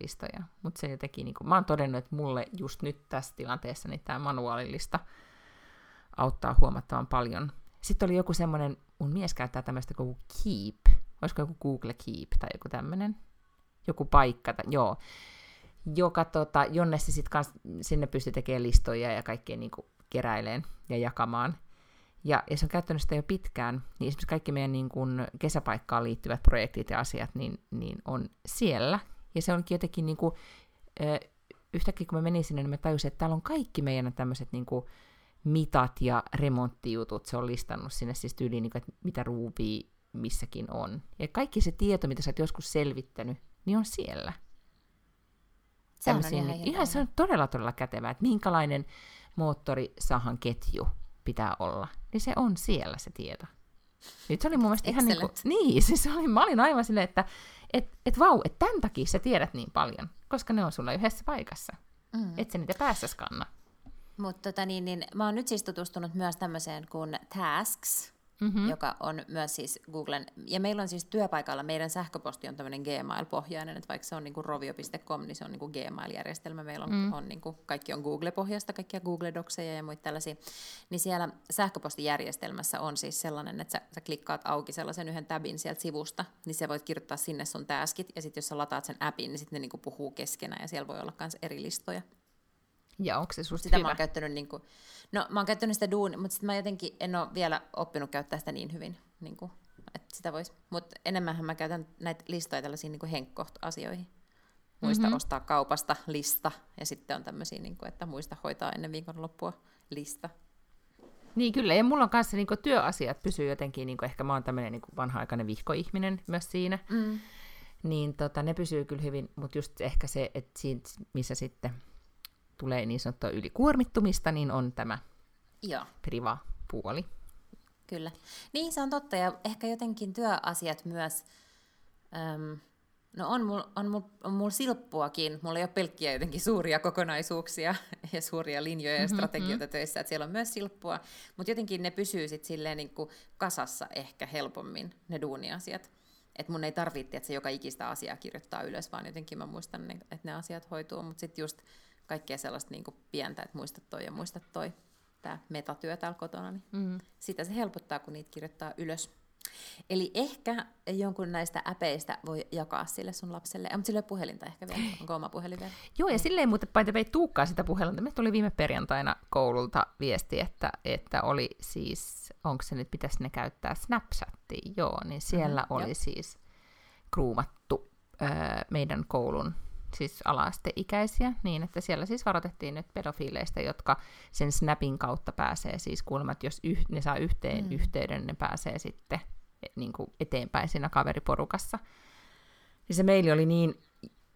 listoja. Mutta se jotenkin, niin kuin, mä oon todennut, että mulle just nyt tässä tilanteessa niin tämä manuaalilista auttaa huomattavan paljon. Sitten oli joku semmoinen, mun mies käyttää tämmöistä kuin Keep, olisiko joku Google Keep tai joku tämmöinen, joku paikka, tai, joo, joka, tota, jonne se sit kans, sinne pystyy tekemään listoja ja kaikkea niin keräileen ja jakamaan. Ja, ja se on käyttänyt sitä jo pitkään, niin esimerkiksi kaikki meidän niin kuin kesäpaikkaan liittyvät projektit ja asiat, niin, niin on siellä. Ja se onkin jotenkin niin kuin, ö, yhtäkkiä kun mä menin sinne, niin mä tajusin, että täällä on kaikki meidän tämmöiset niin mitat ja remonttijutut, se on listannut sinne siis tyyliin, niin kuin, että mitä ruuvia missäkin on. Ja kaikki se tieto, mitä sä oot joskus selvittänyt, niin on siellä. Tämmöisiä, ihan ihan se on todella, todella kätevää, että minkälainen moottorisahan ketju pitää olla, niin se on siellä se tieto. Nyt se oli mun mielestä ihan niin kuin, niin, siis oli, mä olin aivan silleen, että et, et vau, että tämän takia sä tiedät niin paljon, koska ne on sulla yhdessä paikassa. Mm. Et sä niitä päässä skanna. Mutta tota, niin, niin, mä oon nyt siis tutustunut myös tämmöiseen kuin Tasks, Mm-hmm. joka on myös siis Googlen, ja meillä on siis työpaikalla, meidän sähköposti on tämmöinen Gmail-pohjainen, että vaikka se on niinku rovio.com, niin se on niinku Gmail-järjestelmä, meillä on, mm. on niinku, kaikki on Google-pohjasta, kaikkia Google Docseja ja muita tällaisia, niin siellä sähköpostijärjestelmässä on siis sellainen, että sä, sä klikkaat auki sellaisen yhden tabin sieltä sivusta, niin sä voit kirjoittaa sinne sun taskit, ja sitten jos sä lataat sen appin, niin sitten ne niinku puhuu keskenään, ja siellä voi olla myös eri listoja. Ja onko se susta Sitä hyvä? mä oon käyttänyt, niin kuin, no mä oon käyttänyt sitä duuni, mutta sitten mä jotenkin en ole vielä oppinut käyttää sitä niin hyvin, niin kuin, että sitä vois. Mutta enemmänhän mä käytän näitä listoja tällaisiin niin henkkoht-asioihin. Muista Mhm. mm-hmm. ostaa kaupasta lista, ja sitten on tämmöisiä, niin kuin, että muista hoitaa ennen viikonloppua lista. Niin kyllä, ja mulla on kanssa niin työasiat pysyy jotenkin, niin ehkä mä oon tämmöinen niin vanha-aikainen vihkoihminen myös siinä, Mm. niin tota, ne pysyy kyllä hyvin, mutta just ehkä se, että siitä, missä sitten tulee niin sanottua ylikuormittumista, niin on tämä Joo, priva-puoli. kyllä. Niin, se on totta, ja ehkä jotenkin työasiat myös, äm, no on mulla on mul, on mul silppuakin, mulla ei ole pelkkiä jotenkin suuria kokonaisuuksia ja suuria linjoja ja Mhm, strategioita töissä, että siellä on myös silppua, mutta jotenkin ne pysyy sitten silleen niin kuin kasassa ehkä helpommin, ne duuniasiat. Että mun ei tarvitse, että se joka ikistä asiaa kirjoittaa ylös, vaan jotenkin mä muistan, että ne asiat hoituu, mutta sitten just kaikkea sellaista niin pientä, että muista toi ja muista toi, tämä metatyö täällä kotona, niin Mm. sitä se helpottaa, kun niitä kirjoittaa ylös. Eli ehkä jonkun näistä äpeistä voi jakaa sille sun lapselle. Mutta sillä ei ole puhelinta ehkä vielä. Onko oma puhelin vielä? Joo, ja silleen muuten the way, tuukkaa sitä puhelunta. Me tuli viime perjantaina koululta viesti, että, että oli siis, onko se nyt, pitäisi ne käyttää Snapchattia, joo, niin siellä Mhm, oli joo. siis kruumattu öö, meidän koulun siis ala-asteikäisiä, niin että siellä siis varoitettiin nyt pedofiileista, jotka sen Snapin kautta pääsee siis kuulemma, että jos yh, ne saa yhteen Mm. mm. yhteyden, ne pääsee sitten niin kuin eteenpäin siinä kaveriporukassa. Niin se meili oli niin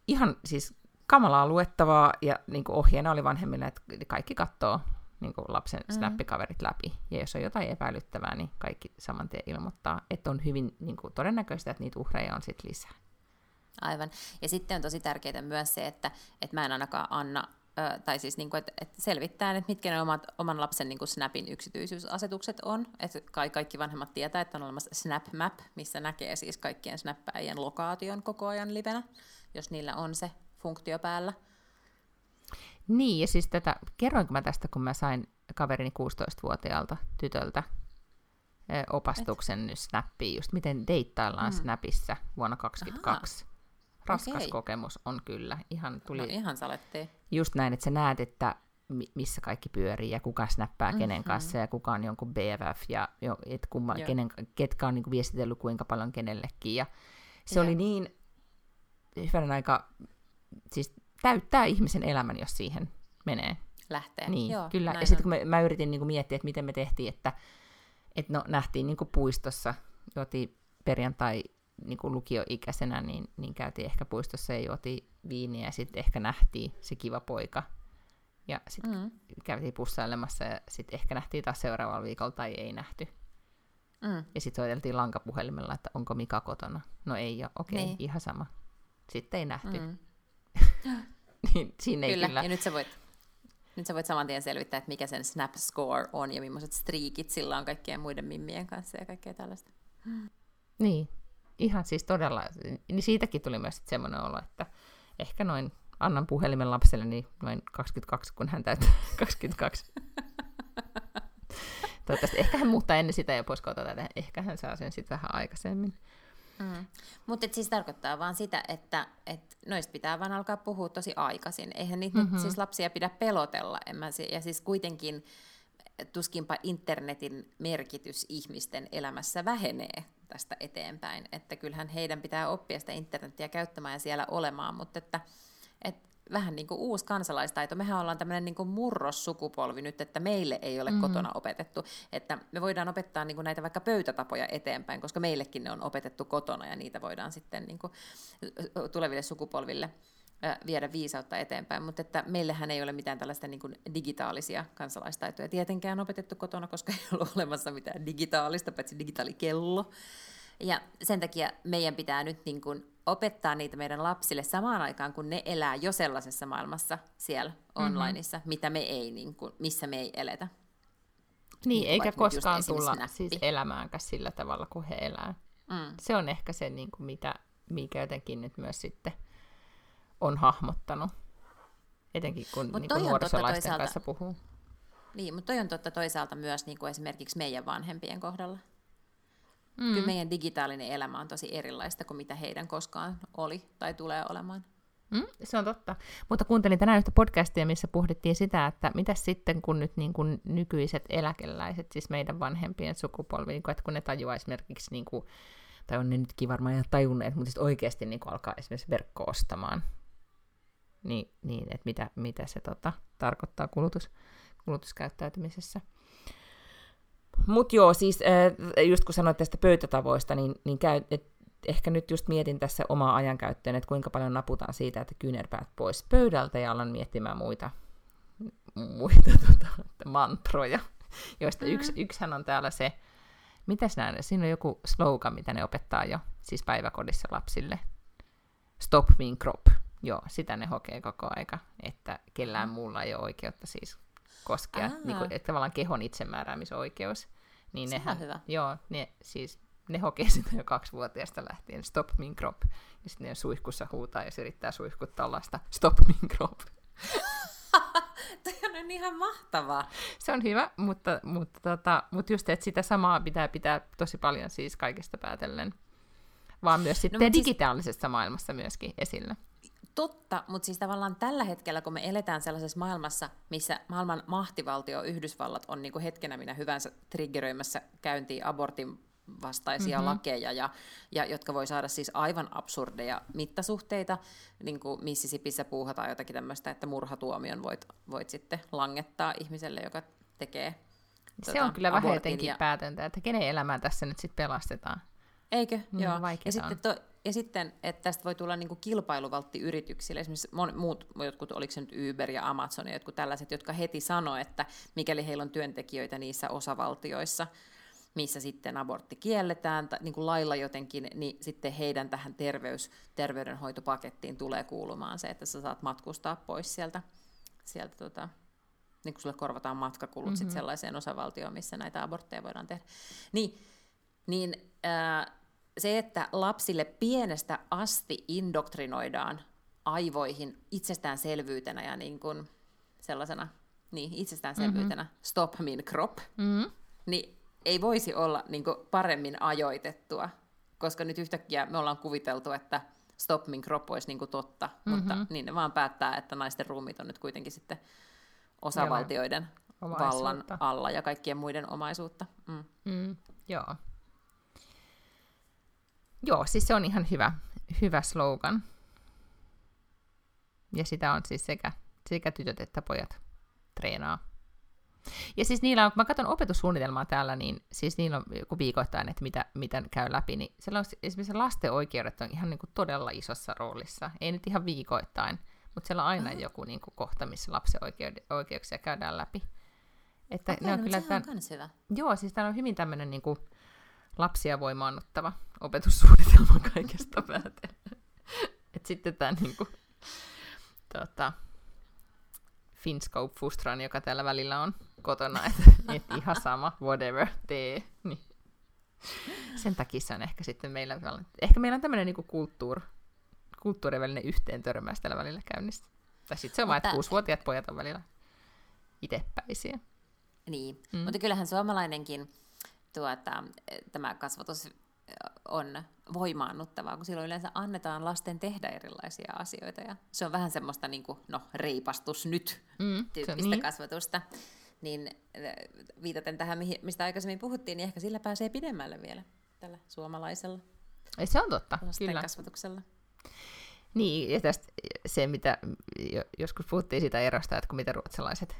ihan siis kamalaa luettavaa, ja niin kuin ohjeena oli vanhemmille, että kaikki katsoo niin kuin lapsen mm-hmm. snappikaverit läpi. Ja jos on jotain epäilyttävää, niin kaikki saman tien ilmoittaa, että on hyvin niin kuin, todennäköistä, että niitä uhreja on sitten lisää. Aivan. Ja sitten on tosi tärkeää myös se, että, että mä en ainakaan anna Ö, tai siis niin kuin, että, että selvittää, että mitkä ne omat, oman lapsen niin kuin Snapin yksityisyysasetukset on. Että kaikki vanhemmat tietää, että on olemassa Snap Map, missä näkee siis kaikkien snappäjien lokaation koko ajan livenä, jos niillä on se funktio päällä. Niin, ja siis tätä, kerroinko mä tästä, kun mä sain kaverini 16-vuotiaalta tytöltä opastuksen Et. Snappiin, just miten deittaillaan mm. Snapissa vuonna 2022. Aha. Raskas okay. kokemus on kyllä. Ihan tuli no ihan salettiin. Just näin, että sä näet, että missä kaikki pyörii ja kuka snappaa mm-hmm. kenen kanssa ja kuka on jonkun BFF ja et kumma, kenen, ketkä on niin viestitellyt kuinka paljon kenellekin. Ja se yeah. oli niin hyvän aika, siis täyttää ihmisen elämän, jos siihen menee. Lähtee. Niin, Joo, kyllä. Ja sitten kun mä, mä yritin niin kuin miettiä, että miten me tehtiin, että, että no, nähtiin niin kuin puistossa, juotiin perjantai niin kuin lukioikäisenä, niin, niin käytiin ehkä puistossa ja juotiin viiniä ja sitten ehkä nähtiin se kiva poika. Ja sitten mm. käytiin pussailemassa ja sitten ehkä nähtiin taas seuraavalla viikolla tai ei nähty. Mm. Ja sitten soiteltiin lankapuhelimella, että onko Mika kotona. No ei ole, okei, okay, niin. ihan sama. Sitten ei nähty. Mm. niin siinä kyllä. ei kyllä. Ja nyt sä voit, nyt sä voit saman tien selvittää, että mikä sen snap score on ja millaiset striikit sillä on kaikkien muiden mimmien kanssa ja kaikkea tällaista. Niin, ihan siis todella, niin siitäkin tuli myös semmoinen olo, että ehkä noin annan puhelimen lapselle niin noin 22, kun hän täyttää 22. Toivottavasti ehkä hän muuttaa ennen sitä ja pois kotota, ehkä hän saa sen sitten vähän aikaisemmin. Mm. Mutta siis tarkoittaa vaan sitä, että et noista pitää vaan alkaa puhua tosi aikaisin. Eihän niitä mm-hmm. nyt siis lapsia pidä pelotella. En mä, ja siis kuitenkin tuskinpa internetin merkitys ihmisten elämässä vähenee tästä eteenpäin. Että kyllähän heidän pitää oppia sitä internetiä käyttämään ja siellä olemaan, mutta että, että vähän niin kuin uusi kansalaistaito. Mehän ollaan tämmöinen niin murrossukupolvi nyt, että meille ei ole mm-hmm. kotona opetettu. Että me voidaan opettaa niin kuin näitä vaikka pöytätapoja eteenpäin, koska meillekin ne on opetettu kotona ja niitä voidaan sitten niin kuin tuleville sukupolville viedä viisautta eteenpäin, mutta että meillähän ei ole mitään tällaista niin kuin digitaalisia kansalaistaitoja tietenkään opetettu kotona, koska ei ole olemassa mitään digitaalista, paitsi digitaalikello. Ja sen takia meidän pitää nyt niin kuin opettaa niitä meidän lapsille samaan aikaan, kun ne elää jo sellaisessa maailmassa siellä mm-hmm. onlineissa, mitä me ei, niin kuin, missä me ei eletä. Niin, niin eikä koskaan tulla siis elämäänkään sillä tavalla, kuin he elää. Mm. Se on ehkä se, niin kuin mitä, mikä jotenkin nyt myös sitten on hahmottanut, etenkin kun niin kuin nuorisolaisten toisaalta, kanssa puhuu. Niin, mutta toi on totta toisaalta myös niin kuin esimerkiksi meidän vanhempien kohdalla. Mm. Kyllä meidän digitaalinen elämä on tosi erilaista kuin mitä heidän koskaan oli tai tulee olemaan. Mm, se on totta. Mutta kuuntelin tänään yhtä podcastia, missä puhdittiin sitä, että mitä sitten kun nyt niin kuin nykyiset eläkeläiset, siis meidän vanhempien sukupolvi, niin kuin, että kun ne tajuaa esimerkiksi, niin kuin, tai on ne nytkin varmaan ihan tajunneet, mutta oikeasti niin kuin alkaa esimerkiksi verkko-ostamaan, niin, niin että mitä, mitä se tota, tarkoittaa kulutus, kulutuskäyttäytymisessä. Mutta joo, siis äh, just kun sanoit tästä pöytätavoista, niin, niin käy, et ehkä nyt just mietin tässä omaa ajankäyttöön, että kuinka paljon naputaan siitä, että kyynärpäät pois pöydältä ja alan miettimään muita, muita tota, mantroja, joista mm. yksi, yksihän on täällä se, mitäs näin, siinä on joku slogan, mitä ne opettaa jo, siis päiväkodissa lapsille. Stop being crop. Joo, sitä ne hokee koko aika, että kellään muulla ei ole oikeutta siis koskea, niin kuin, että tavallaan kehon itsemääräämisoikeus. Niin Se nehän, hyvä. Joo, ne, siis, ne hokee sitä jo kaksivuotiaasta lähtien, stop min crop. Ja sitten ne suihkussa huutaa ja se yrittää suihkuttaa lasta, stop min crop. Toi on ihan mahtavaa. Se on hyvä, mutta, mutta, tota, mutta just, että sitä samaa pitää pitää tosi paljon siis kaikesta päätellen. Vaan myös sitten no, digitaalisessa siis... maailmassa myöskin esillä. Totta, mutta siis tavallaan tällä hetkellä, kun me eletään sellaisessa maailmassa, missä maailman mahtivaltio Yhdysvallat on niin kuin hetkenä minä hyvänsä triggeröimässä käyntiin abortin vastaisia mm-hmm. lakeja, ja, ja, jotka voi saada siis aivan absurdeja mittasuhteita, niin kuin Mississippissä puuhataan jotakin tämmöistä, että murhatuomion voit, voit sitten langettaa ihmiselle, joka tekee Se tota, on kyllä vähän jotenkin ja... päätöntä, että kenen elämää tässä nyt sitten pelastetaan. Eikö? Niin Joo. Ja sitten, to, ja sitten, että tästä voi tulla niinku kilpailuvaltti yrityksille, esimerkiksi mon, muut, jotkut, oliko se nyt Uber ja Amazon ja jotkut tällaiset, jotka heti sanoo, että mikäli heillä on työntekijöitä niissä osavaltioissa, missä sitten abortti kielletään tai niin kuin lailla jotenkin, niin sitten heidän tähän terveys, terveydenhoitopakettiin tulee kuulumaan se, että sä saat matkustaa pois sieltä, sieltä tota, niin kuin sulle korvataan matkakulut mm-hmm. sit sellaiseen osavaltioon, missä näitä abortteja voidaan tehdä. Niin, niin äh, se, että lapsille pienestä asti indoktrinoidaan aivoihin itsestäänselvyytenä ja niin kuin sellaisena niin, itsestäänselvyytenä mm-hmm. stop min crop, mm-hmm. niin ei voisi olla niin kuin paremmin ajoitettua, koska nyt yhtäkkiä me ollaan kuviteltu, että stop min crop olisi niin kuin totta, mm-hmm. mutta niin ne vaan päättää, että naisten ruumit on nyt kuitenkin sitten osavaltioiden vallan alla ja kaikkien muiden omaisuutta. Mm. Mm, joo. Joo, siis se on ihan hyvä, hyvä slogan. Ja sitä on siis sekä, sekä tytöt että pojat treenaa. Ja siis niillä on, kun mä katson opetussuunnitelmaa täällä, niin siis niillä on joku viikoittain, että mitä, mitä käy läpi, niin siellä on esimerkiksi lasten oikeudet on ihan niin kuin todella isossa roolissa. Ei nyt ihan viikoittain, mutta siellä on aina uh-huh. joku niin kuin kohta, missä lapsen oikeuksia käydään läpi. Että okay, ne on no, kyllä tämän, on hyvä. Joo, siis täällä on hyvin tämmöinen niin kuin lapsia voimaannuttava opetussuunnitelma kaikesta päätellen. Et sitten tämä niin kuin, tota, Finscope Fustran, joka täällä välillä on kotona, että et ihan sama, whatever, tee. Niin. Sen takia se on ehkä sitten meillä, ehkä meillä on tämmöinen niin kulttuur, kulttuurien välinen yhteen törmäys tällä välillä käynnissä. Tai sitten se on vain, että kuusivuotiaat pojat on välillä itsepäisiä. Niin, mm. mutta kyllähän suomalainenkin tuota, tämä kasvatus on voimaannuttavaa, kun silloin yleensä annetaan lasten tehdä erilaisia asioita. Ja se on vähän semmoista niin kuin, no, reipastus nyt mm, tyyppistä niin. kasvatusta. Niin viitaten tähän, mistä aikaisemmin puhuttiin, niin ehkä sillä pääsee pidemmälle vielä tällä suomalaisella Ei, se on totta, kyllä. kasvatuksella. Niin, ja tästä se, mitä joskus puhuttiin siitä erosta, että kun mitä ruotsalaiset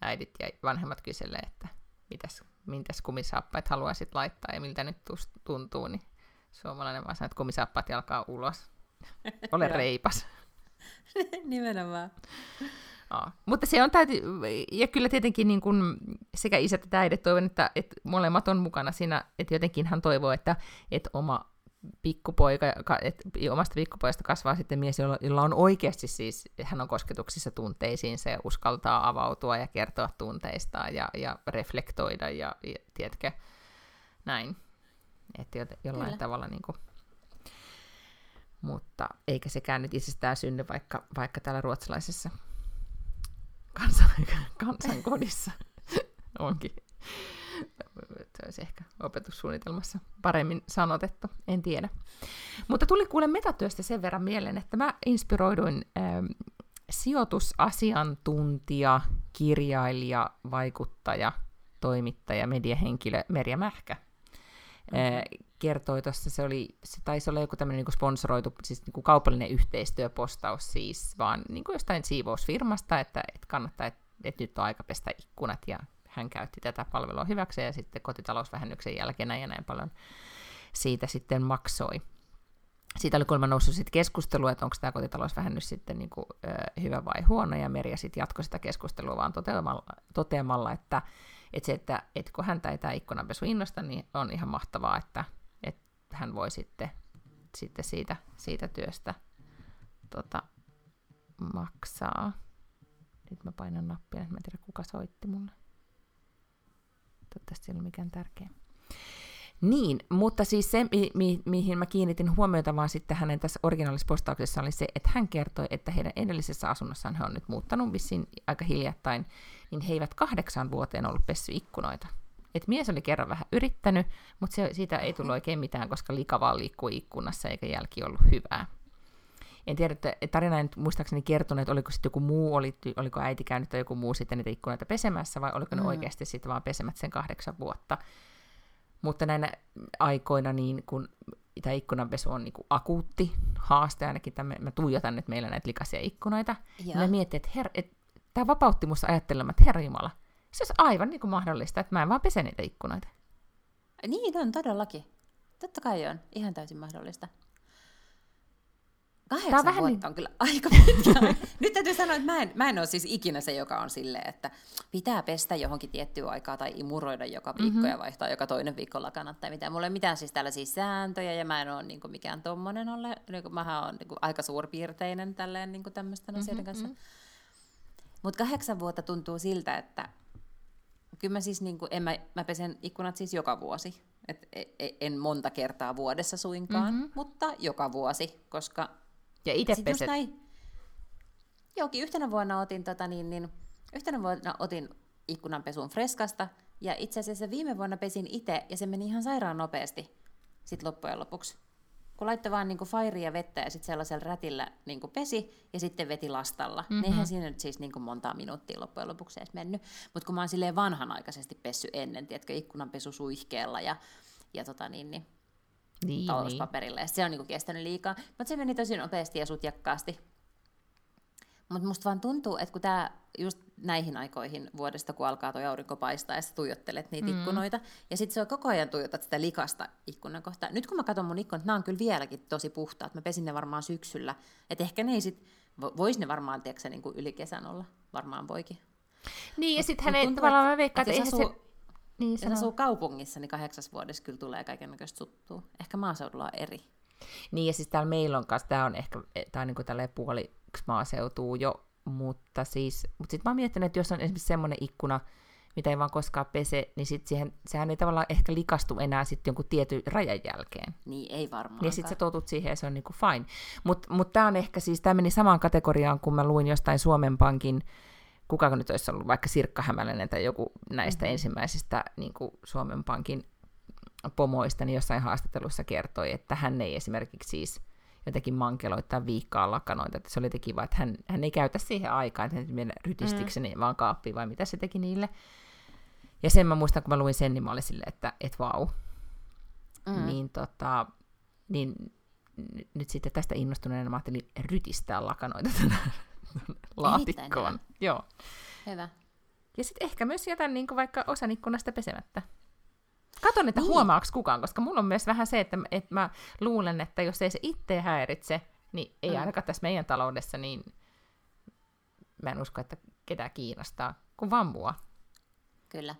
äidit ja vanhemmat kyselee, että mitäs, mitäs kumisaappaat haluaisit laittaa ja miltä nyt tuntuu, niin suomalainen vaan sanoo, että kumisaappaat jalkaa ulos. Ole reipas. Nimenomaan. Aa. Mutta se on täytyy, ja kyllä tietenkin niin kun sekä isät että äidit toivon, että, että molemmat on mukana siinä, että jotenkin hän toivoo, että, että oma pikkupoika, että omasta pikkupojasta kasvaa sitten mies, jolla, on oikeasti siis, hän on kosketuksissa tunteisiinsa ja uskaltaa avautua ja kertoa tunteistaan ja, ja reflektoida ja, ja tiedätkö, näin. Että jollain Kyllä. tavalla niin kuin, mutta eikä sekään nyt itsestään synny, vaikka, vaikka täällä ruotsalaisessa kansan, kansankodissa onkin se olisi ehkä opetussuunnitelmassa paremmin sanotettu, en tiedä. Mutta tuli kuule metatyöstä sen verran mieleen, että mä inspiroiduin ähm, sijoitusasiantuntija, kirjailija, vaikuttaja, toimittaja, mediahenkilö Merja Mähkä. Mm-hmm. kertoi tuossa, se, oli, se taisi olla joku tämmöinen niin sponsoroitu, siis niin kuin kaupallinen yhteistyöpostaus siis, vaan niin kuin jostain siivousfirmasta, että, että kannattaa, että, että nyt on aika pestä ikkunat ja hän käytti tätä palvelua hyväkseen ja sitten kotitalousvähennyksen jälkeen ja näin paljon siitä sitten maksoi. Siitä oli kuulemma noussut sitten keskustelu, että onko tämä kotitalousvähennys sitten niin kuin, ö, hyvä vai huono, ja Merja sitten jatkoi sitä keskustelua vaan toteamalla, toteamalla että, että se, että, että kun häntä ei tämä ikkunanpesu innosta, niin on ihan mahtavaa, että, että hän voi sitten, sitten siitä, siitä työstä tota, maksaa. Nyt mä painan nappia, että mä en tiedä kuka soitti mulle. Toivottavasti se ei ole mikään tärkeä. Niin, mutta siis se, mi- mi- mihin mä kiinnitin huomiota vaan sitten hänen tässä originaalispostauksessa oli se, että hän kertoi, että heidän edellisessä asunnossaan he on nyt muuttanut vissiin aika hiljattain, niin he eivät kahdeksan vuoteen ollut pessy ikkunoita. Et mies oli kerran vähän yrittänyt, mutta se, siitä ei tullut oikein mitään, koska lika vaan liikkui ikkunassa eikä jälki ollut hyvää en tiedä, että tarina ei muistaakseni kertonut, että oliko sitten joku muu, oli, oliko äiti käynyt tai joku muu sitten niitä ikkunoita pesemässä, vai oliko ne mm. oikeasti sitten vaan pesemät sen kahdeksan vuotta. Mutta näinä aikoina, niin kun tämä ikkunanpesu on niin kuin akuutti haaste, ainakin tämän, mä tuijotan nyt meillä näitä likaisia ikkunoita, ja mä mietin, että, her, että tämä vapautti musta ajattelemaan, että herra Jumala, se olisi aivan niin kuin mahdollista, että mä en vaan pese niitä ikkunoita. Niin on, todellakin. Totta kai on. Ihan täysin mahdollista. Tää on Kahdeksan vähän vuotta niin- on kyllä aika pitkä. Nyt täytyy sanoa, että mä en, mä en ole siis ikinä se, joka on silleen, että pitää pestä johonkin tiettyä aikaa tai imuroida joka viikko Mhm. mm-hmm. ja vaihtaa joka toinen viikko lakanat tai mitään. Mulla ei ole mitään siis tällaisia sääntöjä ja mä en ole niin mikään tommonen ole. Niin kuin, mähän on niin kuin, aika suurpiirteinen tälleen niin tämmöisten Mhm, asioiden kanssa. Mutta kahdeksan vuotta tuntuu siltä, että kyllä mä siis, niin kuin, en mä, mä pesen ikkunat siis joka vuosi. Et e- e- en monta kertaa vuodessa suinkaan, Mhm. mm-hmm. mutta joka vuosi, koska Ja itse sit just peset. näin. Jokin yhtenä vuonna otin, tota, niin, niin, yhtenä vuonna otin ikkunanpesun freskasta, ja itse asiassa viime vuonna pesin itse, ja se meni ihan sairaan nopeasti sit loppujen lopuksi. Kun laittoi vaan niin fairia ja vettä ja sitten sellaisella rätillä niin pesi ja sitten veti lastalla. Mm-hmm. Eihän siinä nyt siis niin montaa minuuttia loppujen lopuksi edes mennyt. Mutta kun mä oon silleen vanhanaikaisesti pessy ennen, tiedätkö, ikkunanpesu suihkeella ja, ja tota niin, niin Niin, niin. talouspaperilla, ja se on niinku kestänyt liikaa. Mutta se meni tosi nopeasti ja sutjakkaasti. Mutta musta vaan tuntuu, että kun tämä just näihin aikoihin vuodesta, kun alkaa tuo aurinko paistaa ja sä tuijottelet niitä mm. ikkunoita, ja sitten se on koko ajan tuijotat sitä likasta ikkunan kohtaa. Nyt kun mä katson mun ikkunat, nämä on kyllä vieläkin tosi puhtaat. Mä pesin ne varmaan syksyllä. Että ehkä ne ei sit, vo- vois ne varmaan, tiedätkö, niin kuin yli kesän olla. Varmaan voikin. Niin, ja sitten ei tavallaan että- mä veikkaan, että eihän se... asuu- Niin, Jos sano. asuu kaupungissa, niin kahdeksas vuodessa kyllä tulee kaiken näköistä suttua. Ehkä maaseudulla on eri. Niin, ja siis täällä meillä on kanssa, tää on ehkä, tää on niinku tälleen puoliksi maaseutuu jo, mutta siis, mutta sit mä oon miettinyt, että jos on esimerkiksi semmoinen ikkuna, mitä ei vaan koskaan pese, niin sit siihen, sehän ei tavallaan ehkä likastu enää sitten jonkun tietyn rajan jälkeen. Niin ei varmaan. Ja sitten sä totut siihen ja se on niinku fine. Mutta mut tämä on ehkä siis, tämä meni samaan kategoriaan, kun mä luin jostain Suomen Pankin, kuka nyt olisi ollut, vaikka Sirkka Hämäläinen tai joku näistä mm-hmm. ensimmäisistä niin Suomen Pankin pomoista, niin jossain haastattelussa kertoi, että hän ei esimerkiksi siis jotenkin mankeloittaa viikkaa lakanoita, että se oli jotenkin vaan, että hän, hän ei käytä siihen aikaa, että hän mennä rytistikseni mm. vaan kaappiin, vai mitä se teki niille. Ja sen mä muistan, kun mä luin sen, niin mä olin silleen, että et vau. Mm. Niin tota, niin nyt sitten tästä innostuneena mä ajattelin rytistää lakanoita tänään laatikkoon. Joo. Hyvä. Ja sitten ehkä myös jätän niin vaikka osan ikkunasta pesemättä. Katon, että niin. Niin. huomaaks kukaan, koska mulla on myös vähän se, että, että mä luulen, että jos ei se itse häiritse, niin ei mm. ainakaan tässä meidän taloudessa, niin mä en usko, että ketään kiinnostaa, kuin vaan mua. Kyllä.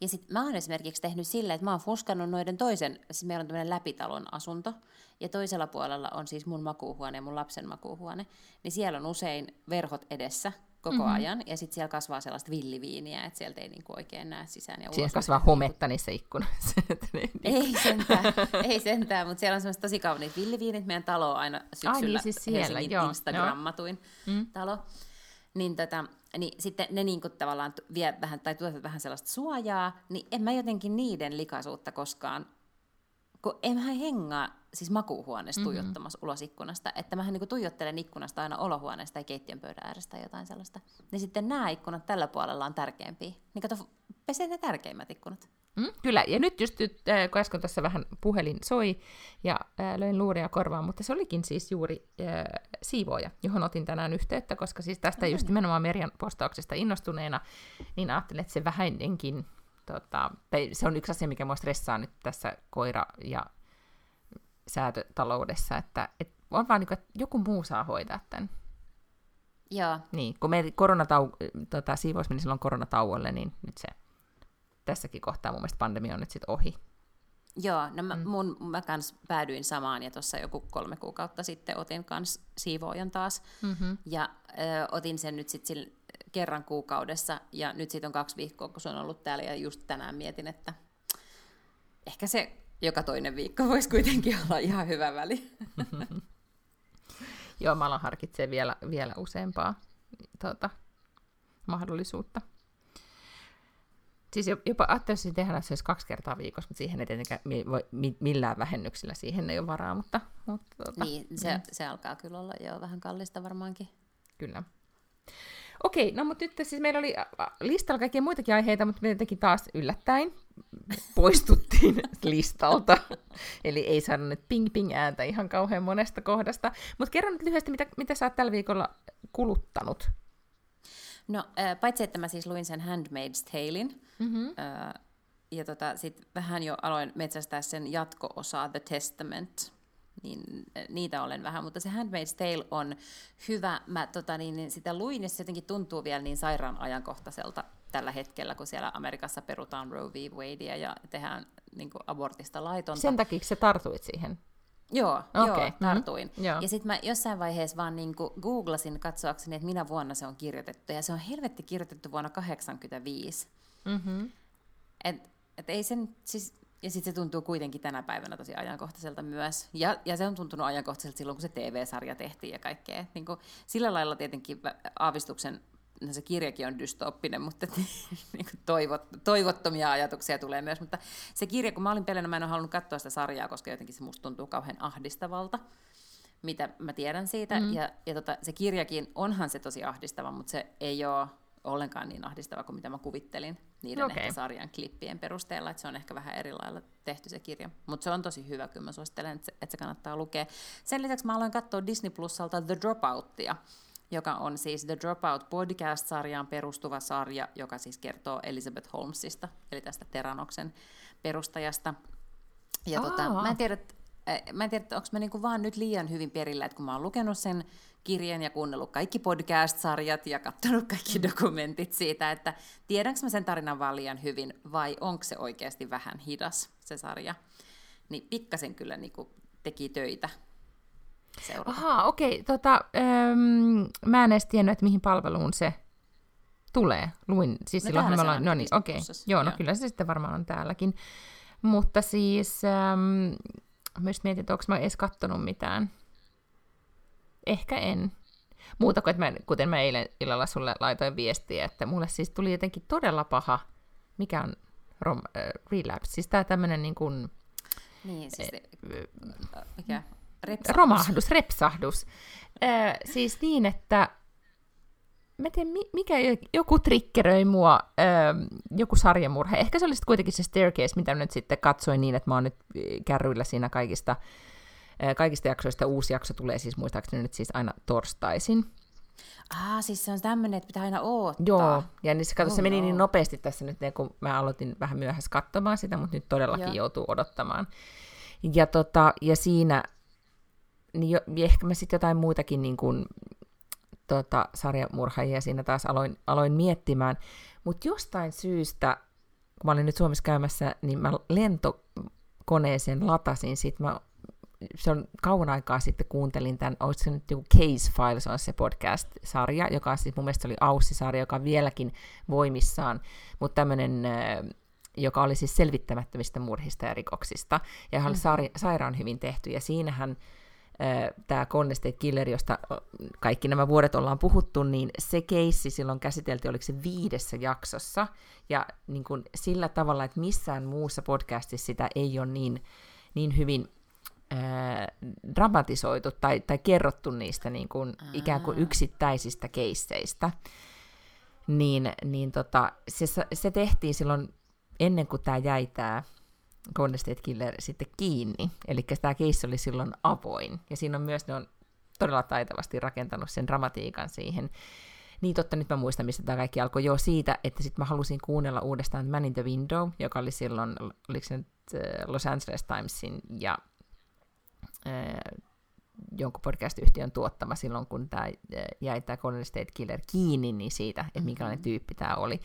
Ja sitten mä oon esimerkiksi tehnyt silleen, että mä oon fuskannut noiden toisen, siis meillä on tämmöinen läpitalon asunto, ja toisella puolella on siis mun makuuhuone ja mun lapsen makuuhuone, niin siellä on usein verhot edessä koko mm-hmm. ajan, ja sitten siellä kasvaa sellaista villiviiniä, että sieltä ei niinku oikein näe sisään ja ulos. kasvaa hometta niissä ikkunoissa. ne- Ei sentään, ei sentään, mutta siellä on semmoista tosi kauniit villiviinit. Meidän talo on aina syksyllä niin siis siellä, Helsingin joo, Instagrammatuin Mm. talo. Niin, tota, niin sitten ne niinku tavallaan vie vähän, tai tuovat vähän sellaista suojaa, niin en mä jotenkin niiden likaisuutta koskaan, kun en mä hengaa siis makuuhuoneessa Mhm. tuijottamassa ulos ikkunasta, että mähän niinku tuijottelen ikkunasta aina olohuoneesta tai keittiön pöydän äärestä tai jotain sellaista. Niin sitten nämä ikkunat tällä puolella on tärkeämpiä. Niin kato, pesee ne tärkeimmät ikkunat. Mm, kyllä, ja nyt just, nyt, äh, kun äsken tässä vähän puhelin soi ja äh, löin luuria korvaan, mutta se olikin siis juuri äh, siivooja, johon otin tänään yhteyttä, koska siis tästä just nimenomaan Merjan postauksesta innostuneena, niin ajattelin, että se vähäinenkin, tota, tai se on yksi asia, mikä mua stressaa nyt tässä koira- ja säätötaloudessa, että, että on vaan niin kuin, että joku muu saa hoitaa tämän. Joo, Niin, kun me koronatau- tota, siivous meni silloin koronatauolle, niin nyt se tässäkin kohtaa mun mielestä pandemia on nyt sitten ohi. Joo, no mä, mun, mä kans päädyin samaan ja tuossa joku kolme kuukautta sitten otin kans siivoojan taas. Mm-hmm. Ja ö, otin sen nyt sitten kerran kuukaudessa ja nyt siitä on kaksi viikkoa, kun se on ollut täällä ja just tänään mietin, että ehkä se joka toinen viikko voisi kuitenkin olla ihan hyvä väli. Joo, mä alan harkitsemaan vielä, vielä useampaa tuota, mahdollisuutta. Siis jopa ajattelin tehdä se olisi kaksi kertaa viikossa, mutta siihen ei tietenkään mi- voi, mi- millään vähennyksillä siihen ei ole varaa, mutta, mutta tuota, Niin, se, se alkaa kyllä olla jo vähän kallista varmaankin. Kyllä. Okei, no mutta nyt siis meillä oli listalla kaikkia muitakin aiheita, mutta me jotenkin taas yllättäen poistuttiin listalta. Eli ei saanut nyt ping-ping ääntä ihan kauhean monesta kohdasta. Mutta kerro nyt lyhyesti, mitä, mitä sä oot tällä viikolla kuluttanut. No, paitsi että mä siis luin sen Handmaid's Talein, Mm-hmm. ja tota, sitten vähän jo aloin metsästää sen jatko-osaa The Testament, niin niitä olen vähän, mutta se Handmaid's Tale on hyvä. Mä tota, niin, niin sitä luin ja se jotenkin tuntuu vielä niin sairaan ajankohtaiselta tällä hetkellä, kun siellä Amerikassa perutaan Roe v. Wadea ja tehdään niin kuin abortista laitonta. Sen takia sä tartuit siihen? Joo, okay. joo tartuin. Mm-hmm. Joo. Ja sitten mä jossain vaiheessa vaan niin kuin googlasin katsoakseni, että minä vuonna se on kirjoitettu. Ja se on helvetti kirjoitettu vuonna 1985. Mm-hmm. Et, et ei sen, siis, ja sitten se tuntuu kuitenkin tänä päivänä tosi ajankohtaiselta myös. Ja, ja se on tuntunut ajankohtaiselta silloin, kun se TV-sarja tehtiin ja kaikkea. Niin kuin, sillä lailla tietenkin aavistuksen no se kirjakin on dystooppinen, mutta niin kuin toivot, toivottomia ajatuksia tulee myös. Mutta se kirja, kun mä olin pelänä, mä en ole halunnut katsoa sitä sarjaa, koska jotenkin se musta tuntuu kauhean ahdistavalta, mitä mä tiedän siitä. Mm. Ja, ja tota, se kirjakin, onhan se tosi ahdistava, mutta se ei ole ollenkaan niin ahdistava kuin mitä mä kuvittelin niiden okay. ehkä sarjan klippien perusteella, että se on ehkä vähän eri lailla tehty se kirja. Mutta se on tosi hyvä, kyllä mä suosittelen, että se, että se kannattaa lukea. Sen lisäksi mä aloin katsoa Disney Plusalta The Dropouttia, joka on siis The Dropout podcast-sarjaan perustuva sarja, joka siis kertoo Elizabeth Holmesista, eli tästä Teranoksen perustajasta. Ja tota, mä en tiedä, mä en tiedä, onko mä niinku vaan nyt liian hyvin perillä, että kun mä oon lukenut sen kirjan ja kuunnellut kaikki podcast-sarjat ja katsonut kaikki mm. dokumentit siitä, että tiedänkö mä sen tarinan vaan liian hyvin vai onko se oikeasti vähän hidas se sarja. Niin pikkasen kyllä niinku teki töitä seurata. Ahaa, okei. Okay, tota, ähm, mä en edes tiennyt, että mihin palveluun se tulee. Luin, siis no silloin me ollaan, no niin, okei. Okay. Joo, no Joo. kyllä se sitten varmaan on täälläkin. Mutta siis, ähm, myös mietin, että onko mä edes kattonut mitään. Ehkä en. Muuta kuin, että mä, kuten mä eilen illalla sulle laitoin viestiä, että mulle siis tuli jotenkin todella paha, mikä on rom, äh, relapse, siis tää tämmönen niin kuin... Niin, siis... Äh, mikä? Repsahdus. Romahdus, repsahdus. Äh, siis niin, että mä tiedän, mikä joku triggeröi mua, äh, joku sarjamurhe. Ehkä se oli sitten kuitenkin se Staircase, mitä nyt sitten katsoin niin, että mä oon nyt kärryillä siinä kaikista, äh, kaikista jaksoista. Uusi jakso tulee siis muistaakseni nyt siis aina torstaisin. Ah, siis se on tämmöinen, että pitää aina odottaa. Joo, ja niin se, kato, oh, se meni no. niin nopeasti tässä nyt, kun mä aloitin vähän myöhässä katsomaan sitä, mutta nyt todellakin Joo. joutuu odottamaan. Ja, tota, ja siinä niin jo, ehkä mä sitten jotain muitakin niin kuin, tota, sarjamurhaajia siinä taas aloin, aloin miettimään. Mutta jostain syystä, kun mä olin nyt Suomessa käymässä, niin mä lentokoneeseen latasin, sit mä se on kauan aikaa sitten kuuntelin tämän, olisiko se nyt joku Case Files on se podcast-sarja, joka siis mun mielestä oli Aussi-sarja, joka on vieläkin voimissaan, mutta tämmöinen, joka oli siis selvittämättömistä murhista ja rikoksista, ja mm. oli saari, sairaan hyvin tehty, ja siinähän tämä Golden State Killer, josta kaikki nämä vuodet ollaan puhuttu, niin se keissi silloin käsiteltiin, oliko se viidessä jaksossa, ja niin kuin sillä tavalla, että missään muussa podcastissa sitä ei ole niin, niin hyvin ää, dramatisoitu tai, tai kerrottu niistä niin kuin, ikään kuin yksittäisistä keisseistä, niin, niin tota, se, se tehtiin silloin ennen kuin tämä jäi tämä Golden State Killer sitten kiinni. Eli tämä keissi oli silloin avoin. Ja siinä on myös, ne on todella taitavasti rakentanut sen dramatiikan siihen. Niin totta, nyt mä muistan, mistä tämä kaikki alkoi. jo siitä, että sitten mä halusin kuunnella uudestaan Man in the Window, joka oli silloin, oliko se nyt äh, Los Angeles Timesin ja jonkun podcast-yhtiön tuottama silloin, kun tämä äh, jäi tämä Golden State Killer kiinni, niin siitä, että minkälainen mm-hmm. tyyppi tämä oli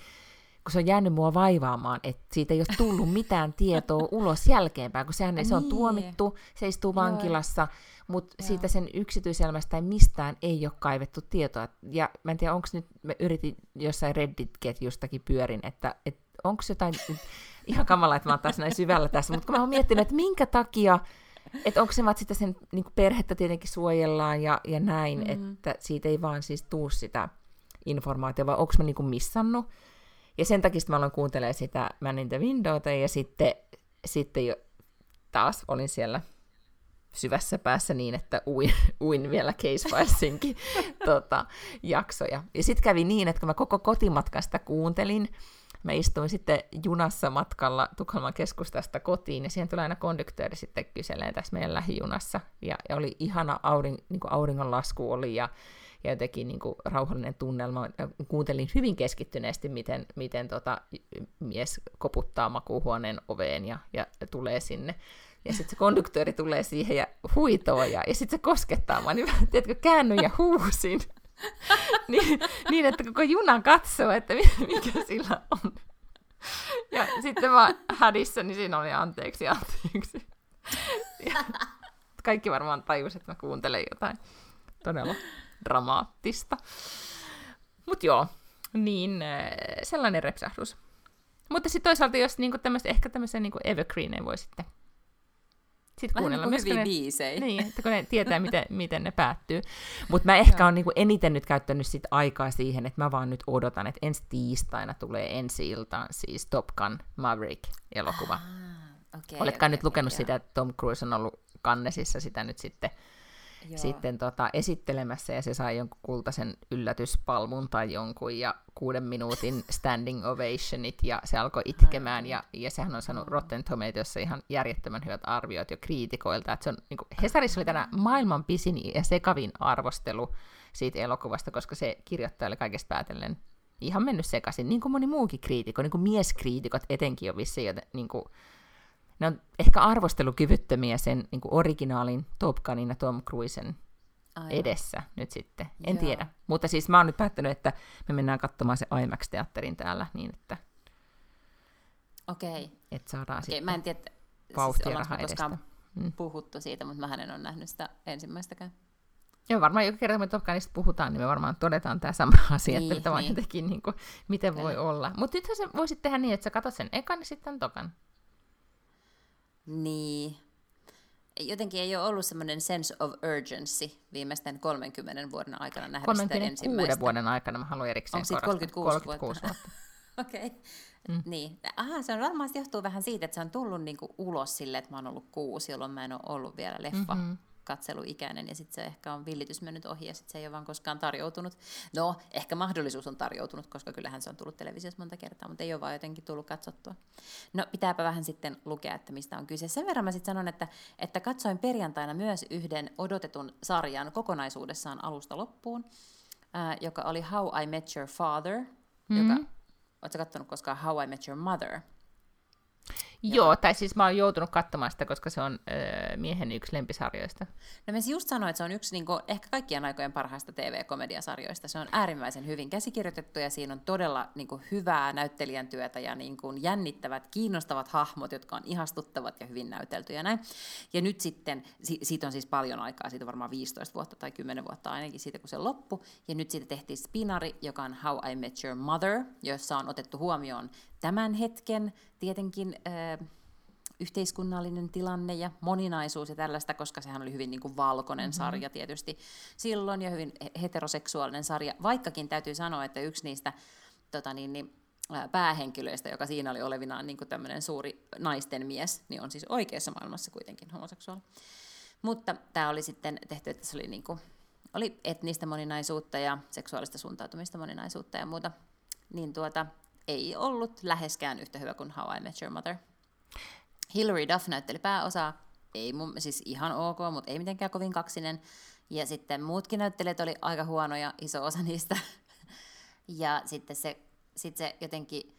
kun se on jäänyt mua vaivaamaan, että siitä ei ole tullut mitään tietoa ulos jälkeenpäin, kun sehän, niin. se on niin. tuomittu, se istuu vankilassa, mutta siitä sen yksityiselämästä tai mistään ei ole kaivettu tietoa. Ja mä en tiedä, onko nyt, mä yritin jossain Reddit-ketjustakin pyörin, että, että onko jotain, ihan kamala, että mä oon taas näin syvällä tässä, mutta kun mä oon miettinyt, että minkä takia, että onko se vaan sitä sen niin perhettä tietenkin suojellaan ja, ja näin, mm-hmm. että siitä ei vaan siis tuu sitä informaatiota, vai onko mä niin missannut, ja sen takia mä aloin kuuntelemaan sitä Man in the Windowta, ja sitten, sitten jo taas olin siellä syvässä päässä niin, että uin, uin vielä Case Filesinkin tota, jaksoja. Ja sitten kävi niin, että kun mä koko kotimatkasta kuuntelin, mä istuin sitten junassa matkalla Tukholman keskustasta kotiin, ja siihen tuli aina konduktööri sitten kyseleen tässä meidän lähijunassa, ja, ja oli ihana aurin, niin auringonlasku oli, ja, ja jotenkin niin kuin rauhallinen tunnelma. Kuuntelin hyvin keskittyneesti, miten, miten tota, mies koputtaa makuuhuoneen oveen ja, ja tulee sinne. Ja sitten se konduktööri tulee siihen ja huitoo, ja, ja sitten se koskettaa mua, niin mä, tiedätkö, käännyin ja huusin. niin, niin, että koko juna katsoo, että mikä sillä on. Ja sitten mä hädissä, niin siinä oli anteeksi, anteeksi. Ja kaikki varmaan tajus, että mä kuuntelen jotain todella dramaattista. Mutta joo, niin äh, sellainen repsahdus. Mutta sitten toisaalta, jos niinku tämmöistä, ehkä tämmöisen niinku evergreen voi sitten sitten kuunnella niin hyviä ne, biisejä. Niin, että kun ne tietää, miten, miten ne päättyy. Mutta mä ehkä olen niinku eniten nyt käyttänyt sit aikaa siihen, että mä vaan nyt odotan, että ensi tiistaina tulee ensi iltaan siis Top Gun Maverick-elokuva. Ah, okay, Oletko okay, nyt lukenut okay, sitä, että Tom Cruise on ollut kannesissa sitä nyt sitten Joo. sitten tota, esittelemässä ja se sai jonkun kultaisen yllätyspalmun tai jonkun ja kuuden minuutin standing ovationit ja se alkoi itkemään ja, ja sehän on saanut Rotten Tomatoesissa ihan järjettömän hyvät arviot jo kriitikoilta. Että se on, niin kuin, Hesarissa oli tänä maailman pisin ja sekavin arvostelu siitä elokuvasta, koska se kirjoittaja oli kaikesta päätellen ihan mennyt sekaisin, niin kuin moni muukin kriitikko, niin kuin mieskriitikot etenkin on vissiin, niin kuin, ne on ehkä arvostelukyvyttömiä sen niin kuin originaalin Top Gunin ja Tom Cruisen Aivan. edessä nyt sitten. En Joo. tiedä. Mutta siis mä oon nyt päättänyt, että me mennään katsomaan se IMAX-teatterin täällä niin, että Okei. Että saadaan Okei, mä en tiedä, siis rahaa edestä. Mm. puhuttu siitä, mutta mä en ole nähnyt sitä ensimmäistäkään. Joo, varmaan joka kerta, kun me Top Gunista puhutaan, niin me varmaan todetaan tämä sama asia, niin, että niin. jotenkin, niin kuin, miten Kyllä. voi olla. Mutta nythän sä voisit tehdä niin, että sä katsot sen ekan ja sitten tokan. Niin. Jotenkin ei ole ollut semmoinen sense of urgency viimeisten 30 vuoden aikana nähdä 36 sitä ensimmäistä. vuoden aikana mä haluan erikseen Onko siitä 36, 36 vuotta? vuotta. Okei. Okay. Mm. Niin. Aha, se on varmasti johtuu vähän siitä, että se on tullut niinku ulos sille, että mä oon ollut kuusi, jolloin mä en ole ollut vielä leffa. Mm-hmm katseluikäinen ja sitten se ehkä on villitys mennyt ohi ja sitten se ei ole vaan koskaan tarjoutunut. No, ehkä mahdollisuus on tarjoutunut, koska kyllähän se on tullut televisiossa monta kertaa, mutta ei ole vaan jotenkin tullut katsottua. No, pitääpä vähän sitten lukea, että mistä on kyse. Sen verran mä sitten sanon, että, että katsoin perjantaina myös yhden odotetun sarjan kokonaisuudessaan alusta loppuun, äh, joka oli How I Met Your Father, mm-hmm. joka, ootko katsonut koskaan How I Met Your Mother? Joo, tai siis mä oon joutunut katsomaan sitä, koska se on öö, miehen yksi lempisarjoista. No mä just sanoin, että se on yksi niin kuin, ehkä kaikkien aikojen parhaista TV-komediasarjoista. Se on äärimmäisen hyvin käsikirjoitettu ja siinä on todella niin kuin, hyvää näyttelijän työtä ja niin kuin, jännittävät, kiinnostavat hahmot, jotka on ihastuttavat ja hyvin näyteltyjä näin. Ja nyt sitten, si- siitä on siis paljon aikaa, siitä on varmaan 15 vuotta tai 10 vuotta ainakin siitä, kun se loppui. Ja nyt siitä tehtiin spinari, joka on How I Met Your Mother, jossa on otettu huomioon tämän hetken tietenkin yhteiskunnallinen tilanne ja moninaisuus ja tällaista, koska sehän oli hyvin niin kuin valkoinen mm-hmm. sarja tietysti silloin ja hyvin heteroseksuaalinen sarja, vaikkakin täytyy sanoa, että yksi niistä tota niin, niin, päähenkilöistä, joka siinä oli olevinaan niin kuin tämmöinen suuri naisten mies, niin on siis oikeassa maailmassa kuitenkin homoseksuaali. Mutta tämä oli sitten tehty, että se oli, niin kuin, oli etnistä moninaisuutta ja seksuaalista suuntautumista moninaisuutta ja muuta. Niin tuota, ei ollut läheskään yhtä hyvä kuin How I Met Your Mother. Hilary Duff näytteli pääosaa, ei mun, siis ihan ok, mutta ei mitenkään kovin kaksinen. Ja sitten muutkin näyttelijät oli aika huonoja, iso osa niistä. ja sitten se, sit se jotenkin,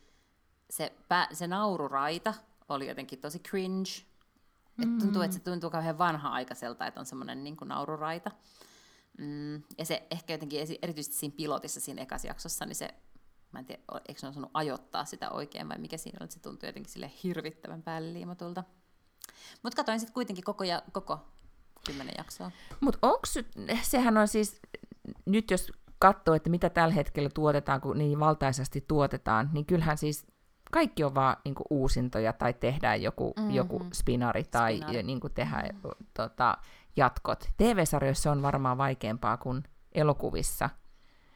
se, pää, se naururaita oli jotenkin tosi cringe. Et tuntuu, että se tuntuu kauhean vanha-aikaiselta, että on semmoinen niin naururaita. Mm, ja se ehkä jotenkin erityisesti siinä pilotissa siinä ekassa jaksossa, niin se mä en tiedä, eikö ne osannut ajoittaa sitä oikein vai mikä siinä oli, että se tuntui jotenkin sille hirvittävän päälle liimatulta. Mutta katsoin sitten kuitenkin koko, ja, koko kymmenen jaksoa. Mutta onko, sehän on siis, nyt jos katsoo, että mitä tällä hetkellä tuotetaan, kun niin valtaisesti tuotetaan, niin kyllähän siis kaikki on vaan niin uusintoja tai tehdään joku, mm-hmm. joku spinari tai spinari. Niin kuin tehdään mm-hmm. tota, jatkot. TV-sarjoissa on varmaan vaikeampaa kuin elokuvissa,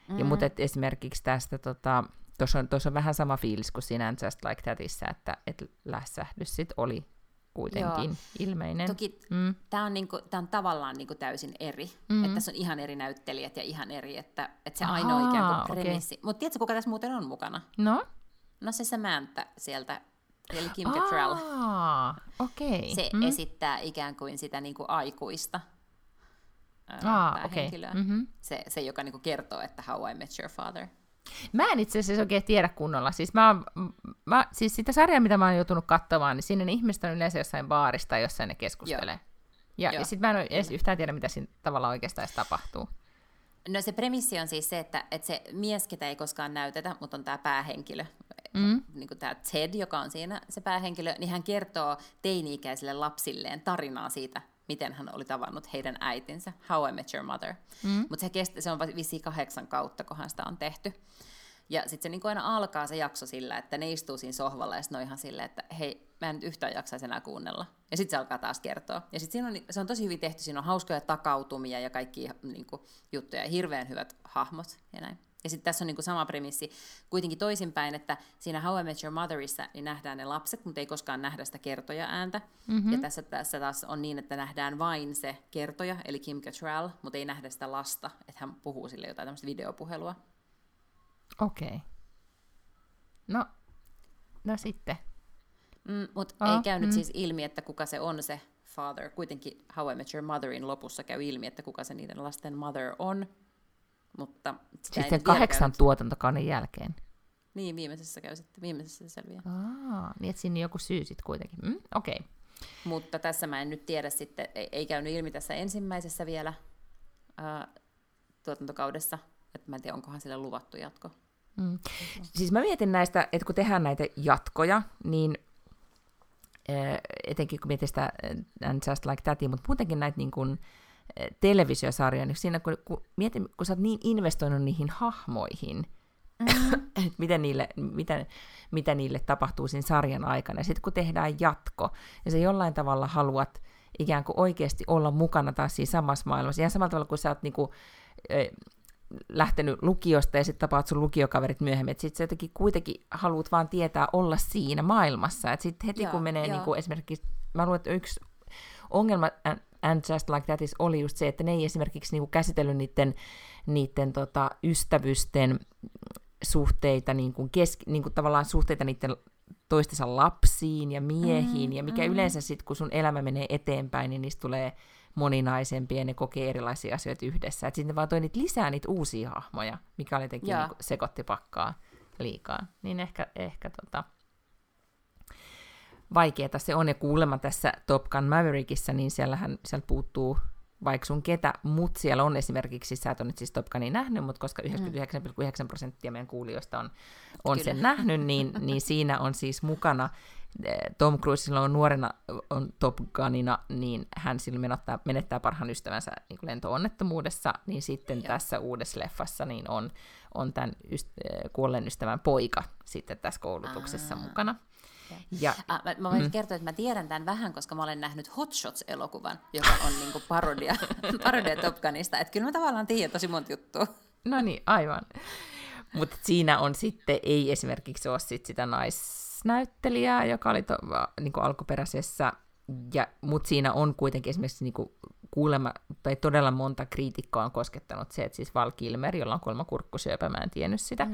Mm. Ja, mutta et esimerkiksi tästä, tota, tuossa on, on vähän sama fiilis kuin siinä Just Like Thatissa, että et lässähdys sit oli kuitenkin Joo. ilmeinen. Toki mm. tämä on, niinku, on tavallaan niinku täysin eri, mm. että tässä on ihan eri näyttelijät ja ihan eri, että, että se Ahaa, ainoa ikään kuin premissi. Okay. Mutta tiedätkö, kuka tässä muuten on mukana? No? No se Samantha sieltä, eli Kim Cattrall. Okei. Se Mm. esittää ikään kuin sitä niin kuin aikuista ää, Aa, okei. päähenkilöä. Mhm. Se, se, joka niin kuin kertoo, että How I Met Your Father. Mä en itse asiassa oikein tiedä kunnolla. Siis, mä, mä, siis sitä sarjaa, mitä mä oon joutunut katsomaan, niin sinne ne ihmiset on yleensä jossain baarista, jossa ne keskustelee. Ja, Joo, ja sitten mä en edes yhtään tiedä, mitä siinä tavallaan oikeastaan edes tapahtuu. No se premissi on siis se, että, että se mies, ketä ei koskaan näytetä, mutta on tämä päähenkilö, Mm. niin kuin tämä Ted, joka on siinä se päähenkilö, niin hän kertoo teini-ikäisille lapsilleen tarinaa siitä, miten hän oli tavannut heidän äitinsä, How I Met Your Mother. Mm. Mutta se, kesti, se on vissiin kahdeksan kautta, kunhan sitä on tehty. Ja sitten se niin kuin aina alkaa se jakso sillä, että ne istuu siinä sohvalla ja sitten on ihan silleen, että hei, mä en nyt yhtään jaksaisi enää kuunnella. Ja sitten se alkaa taas kertoa. Ja sitten on, se on tosi hyvin tehty, siinä on hauskoja takautumia ja kaikki niin kuin, juttuja ja hirveän hyvät hahmot ja näin. Ja sitten tässä on niin kuin sama premissi kuitenkin toisinpäin, että siinä How I Met Your Motherissa niin nähdään ne lapset, mutta ei koskaan nähdä sitä kertoja ääntä. Mm-hmm. Ja tässä, tässä taas on niin, että nähdään vain se kertoja, eli Kim Cattrall, mutta ei nähdä sitä lasta, että hän puhuu sille jotain tämmöistä videopuhelua. Okei. Okay. No, no sitten. Mm, Mutta Aa, ei käynyt mm. siis ilmi, että kuka se on se father. Kuitenkin How I Met Your Motherin lopussa käy ilmi, että kuka se niiden lasten mother on. Mutta Sitten vielä kahdeksan käynyt. tuotantokauden jälkeen. Niin, viimeisessä käy sitten, viimeisessä se selviää. Aa, niin että siinä on joku syy sitten kuitenkin. Mm, Okei. Okay. Mutta tässä mä en nyt tiedä sitten, ei, ei käynyt ilmi tässä ensimmäisessä vielä ää, tuotantokaudessa, että mä en tiedä, onkohan sille luvattu jatko. Mm. Siis mä mietin näistä, että kun tehdään näitä jatkoja, niin etenkin kun mietin sitä And Just Like That, mutta muutenkin näitä niin kuin, eh, televisiosarjoja, niin siinä kun, kun, mietin, kun sä oot niin investoinut niihin hahmoihin, että miten niille, mitä, mitä niille tapahtuu siinä sarjan aikana. Ja sitten kun tehdään jatko, ja sä jollain tavalla haluat ikään kuin oikeasti olla mukana taas siinä samassa maailmassa, ihan samalla tavalla kuin sä oot niinku, eh, lähtenyt lukiosta ja sitten tapaat sun lukiokaverit myöhemmin, että sitten sä jotenkin kuitenkin haluat vaan tietää olla siinä maailmassa, että sitten heti Joo, kun menee joo. niinku esimerkiksi, mä luulen, että yksi ongelma And, Just Like That is oli just se, että ne ei esimerkiksi niinku käsitellyt niiden, niiden tota, ystävysten suhteita, niin kuin kesk, niin kuin tavallaan suhteita niiden toistensa lapsiin ja miehiin, mm, ja mikä mm. yleensä sitten, kun sun elämä menee eteenpäin, niin niistä tulee moninaisempia ja ne kokee erilaisia asioita yhdessä. Sitten ne vaan toi niitä lisää niitä uusia hahmoja, mikä oli jotenkin Joo. niin sekoitti pakkaa liikaa. Niin ehkä, ehkä tota, vaikeeta se on, ja kuulemma tässä Top Gun Maverickissa, niin siellähän sieltä puuttuu vaikka sun ketä, mutta siellä on esimerkiksi, sä et ole nyt siis Top Gunia nähnyt, mutta koska 99,9 prosenttia meidän kuulijoista on, on sen nähnyt, niin, niin siinä on siis mukana, Tom Cruise silloin on nuorena on Top Gunina, niin hän silloin menettää, menettää parhaan ystävänsä niin kuin lento-onnettomuudessa, niin sitten Joo. tässä uudessa leffassa niin on, on tämän yst, kuolleen ystävän poika sitten tässä koulutuksessa Aa. mukana. Okei. Ja Ah, mä, mä voin mm. kertoa, että mä tiedän tämän vähän, koska mä olen nähnyt Hot Shots-elokuvan, joka on niinku parodia, parodia Top Gunista. Että kyllä mä tavallaan tiedän tosi monta juttua. No niin, aivan. Mutta siinä on sitten, ei esimerkiksi ole sit sitä naisnäyttelijää, joka oli to, niin alkuperäisessä, ja, mutta siinä on kuitenkin esimerkiksi niin kuulemma, tai todella monta kriitikkoa on koskettanut se, että siis Val Kilmer, jolla on kuulemma kurkkusyöpä, mä en tiennyt sitä, mm,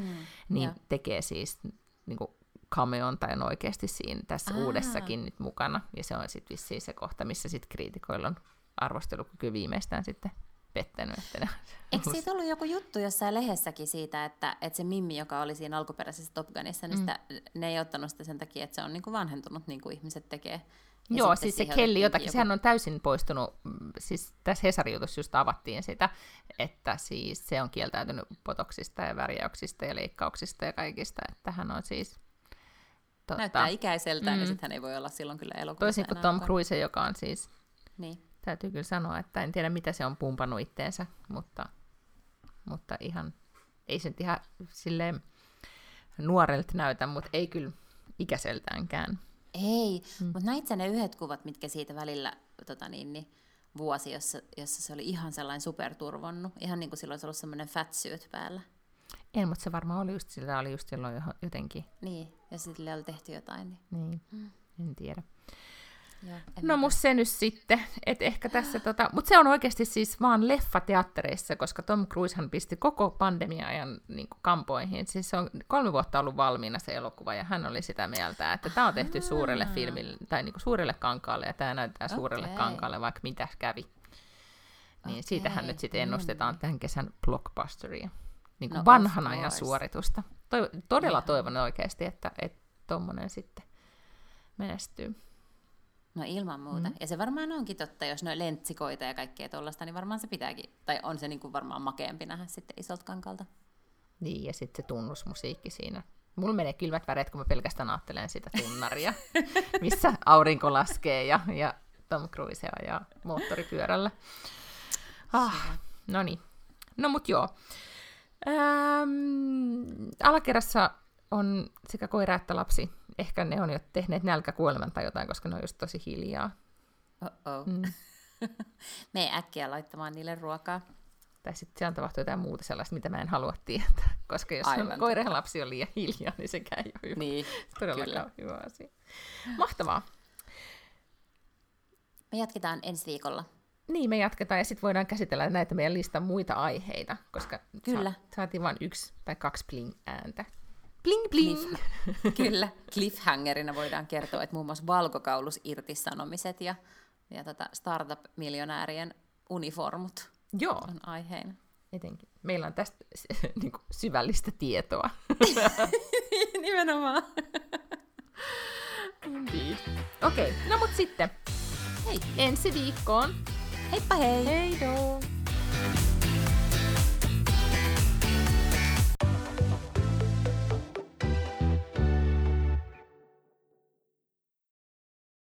niin joo. tekee siis niin kuin cameon tai on oikeasti siinä tässä Aa. uudessakin nyt mukana, ja se on sitten vissiin se kohta, missä sitten kriitikoilla on arvostelukyky viimeistään sitten pettänyt, että ne Eikö siitä ollut joku juttu jossain lehdessäkin siitä, että, että se Mimmi, joka oli siinä alkuperäisessä Top Gunissa, niin sitä, ne ei ottanut sitä sen takia, että se on niinku vanhentunut, niin kuin ihmiset tekee. Ja Joo, siis se Kelli jotakin, joku- sehän on täysin poistunut, mm, siis tässä Hesarin jutussa just avattiin sitä, että siis se on kieltäytynyt potoksista ja värjäyksistä ja leikkauksista ja kaikista, että hän on siis... Tota, Näyttää ikäiseltään, mm. Mm. sitten hän ei voi olla silloin kyllä elokuvassa toisin kuin Tom. Cruise, joka on siis, Niin. täytyy kyllä sanoa, että en tiedä mitä se on pumpannut itteensä, mutta, mutta ihan, ei se nyt ihan silleen nuorelta näytä, mutta ei kyllä ikäiseltäänkään. Ei, mm. mutta näit sä ne yhdet kuvat, mitkä siitä välillä tota niin, niin, vuosi, jossa, jossa se oli ihan sellainen superturvonnut. Ihan niin kuin silloin olisi ollut semmoinen fatsuit päällä. En, mutta se varmaan oli just sillä, oli just silloin jo- jotenkin Niin, ja sille oli tehty jotain. Niin. Niin, mm. en tiedä. En No mä- mus se nyt sitten, että ehkä tässä tota, mutta se on oikeasti siis vaan leffateattereissa, koska Tom Cruisehan pisti koko pandemia-ajan niin kampoihin. Siis se on kolme vuotta ollut valmiina se elokuva, ja hän oli sitä mieltä, että tämä on tehty suurelle filmille, tai niin suurelle kankaalle, ja tämä näyttää suurelle Okei. kankaalle, vaikka mitä kävi. Niin siitähän Okei, nyt sitten ennustetaan tämän kesän blockbusteria. Niin kuin No, vanhan ajan course. suoritusta. Toi, todella Ihan. toivon oikeasti, että että tommonen sitten menestyy. No ilman muuta. Mm. Ja se varmaan onkin totta, jos ne lentsikoita ja kaikkea tuollaista, niin varmaan se pitääkin, tai on se niin kuin varmaan makeampi nähdä sitten isolta kankalta. Niin, ja sitten se tunnusmusiikki siinä. Mulla menee kylmät väreet, kun mä pelkästään ajattelen sitä tunnaria, missä aurinko laskee ja, ja Tom Cruise ajaa moottoripyörällä. Ah, no niin. No mut joo. Ähm, alakerrassa on sekä koira että lapsi. Ehkä ne on jo tehneet nälkäkuoleman tai jotain, koska ne on just tosi hiljaa. Oh-oh. Mm. Me äkkiä laittamaan niille ruokaa. Tai sitten siellä tapahtuu jotain muuta sellaista, mitä mä en halua tietää. Koska jos Aivan koira ja lapsi on liian hiljaa, niin sekään ei ole hyvä. Niin, Todellakaan hyvä asia. Mahtavaa. Me jatketaan ensi viikolla. Niin, me jatketaan ja sitten voidaan käsitellä näitä meidän listan muita aiheita, koska Kyllä. sa- saatiin vain yksi tai kaksi bling-ääntä. Bling bling! Kyllä, cliffhangerina voidaan kertoa, että muun muassa valkokaulus irtisanomiset ja, ja tota startup-miljonäärien uniformut Joo, on aiheena. etenkin. Meillä on tästä niin kuin, syvällistä tietoa. Nimenomaan. Indeed. Okei, okay, no mut sitten Hei, ensi viikkoon. Heippa hei! Hei doo!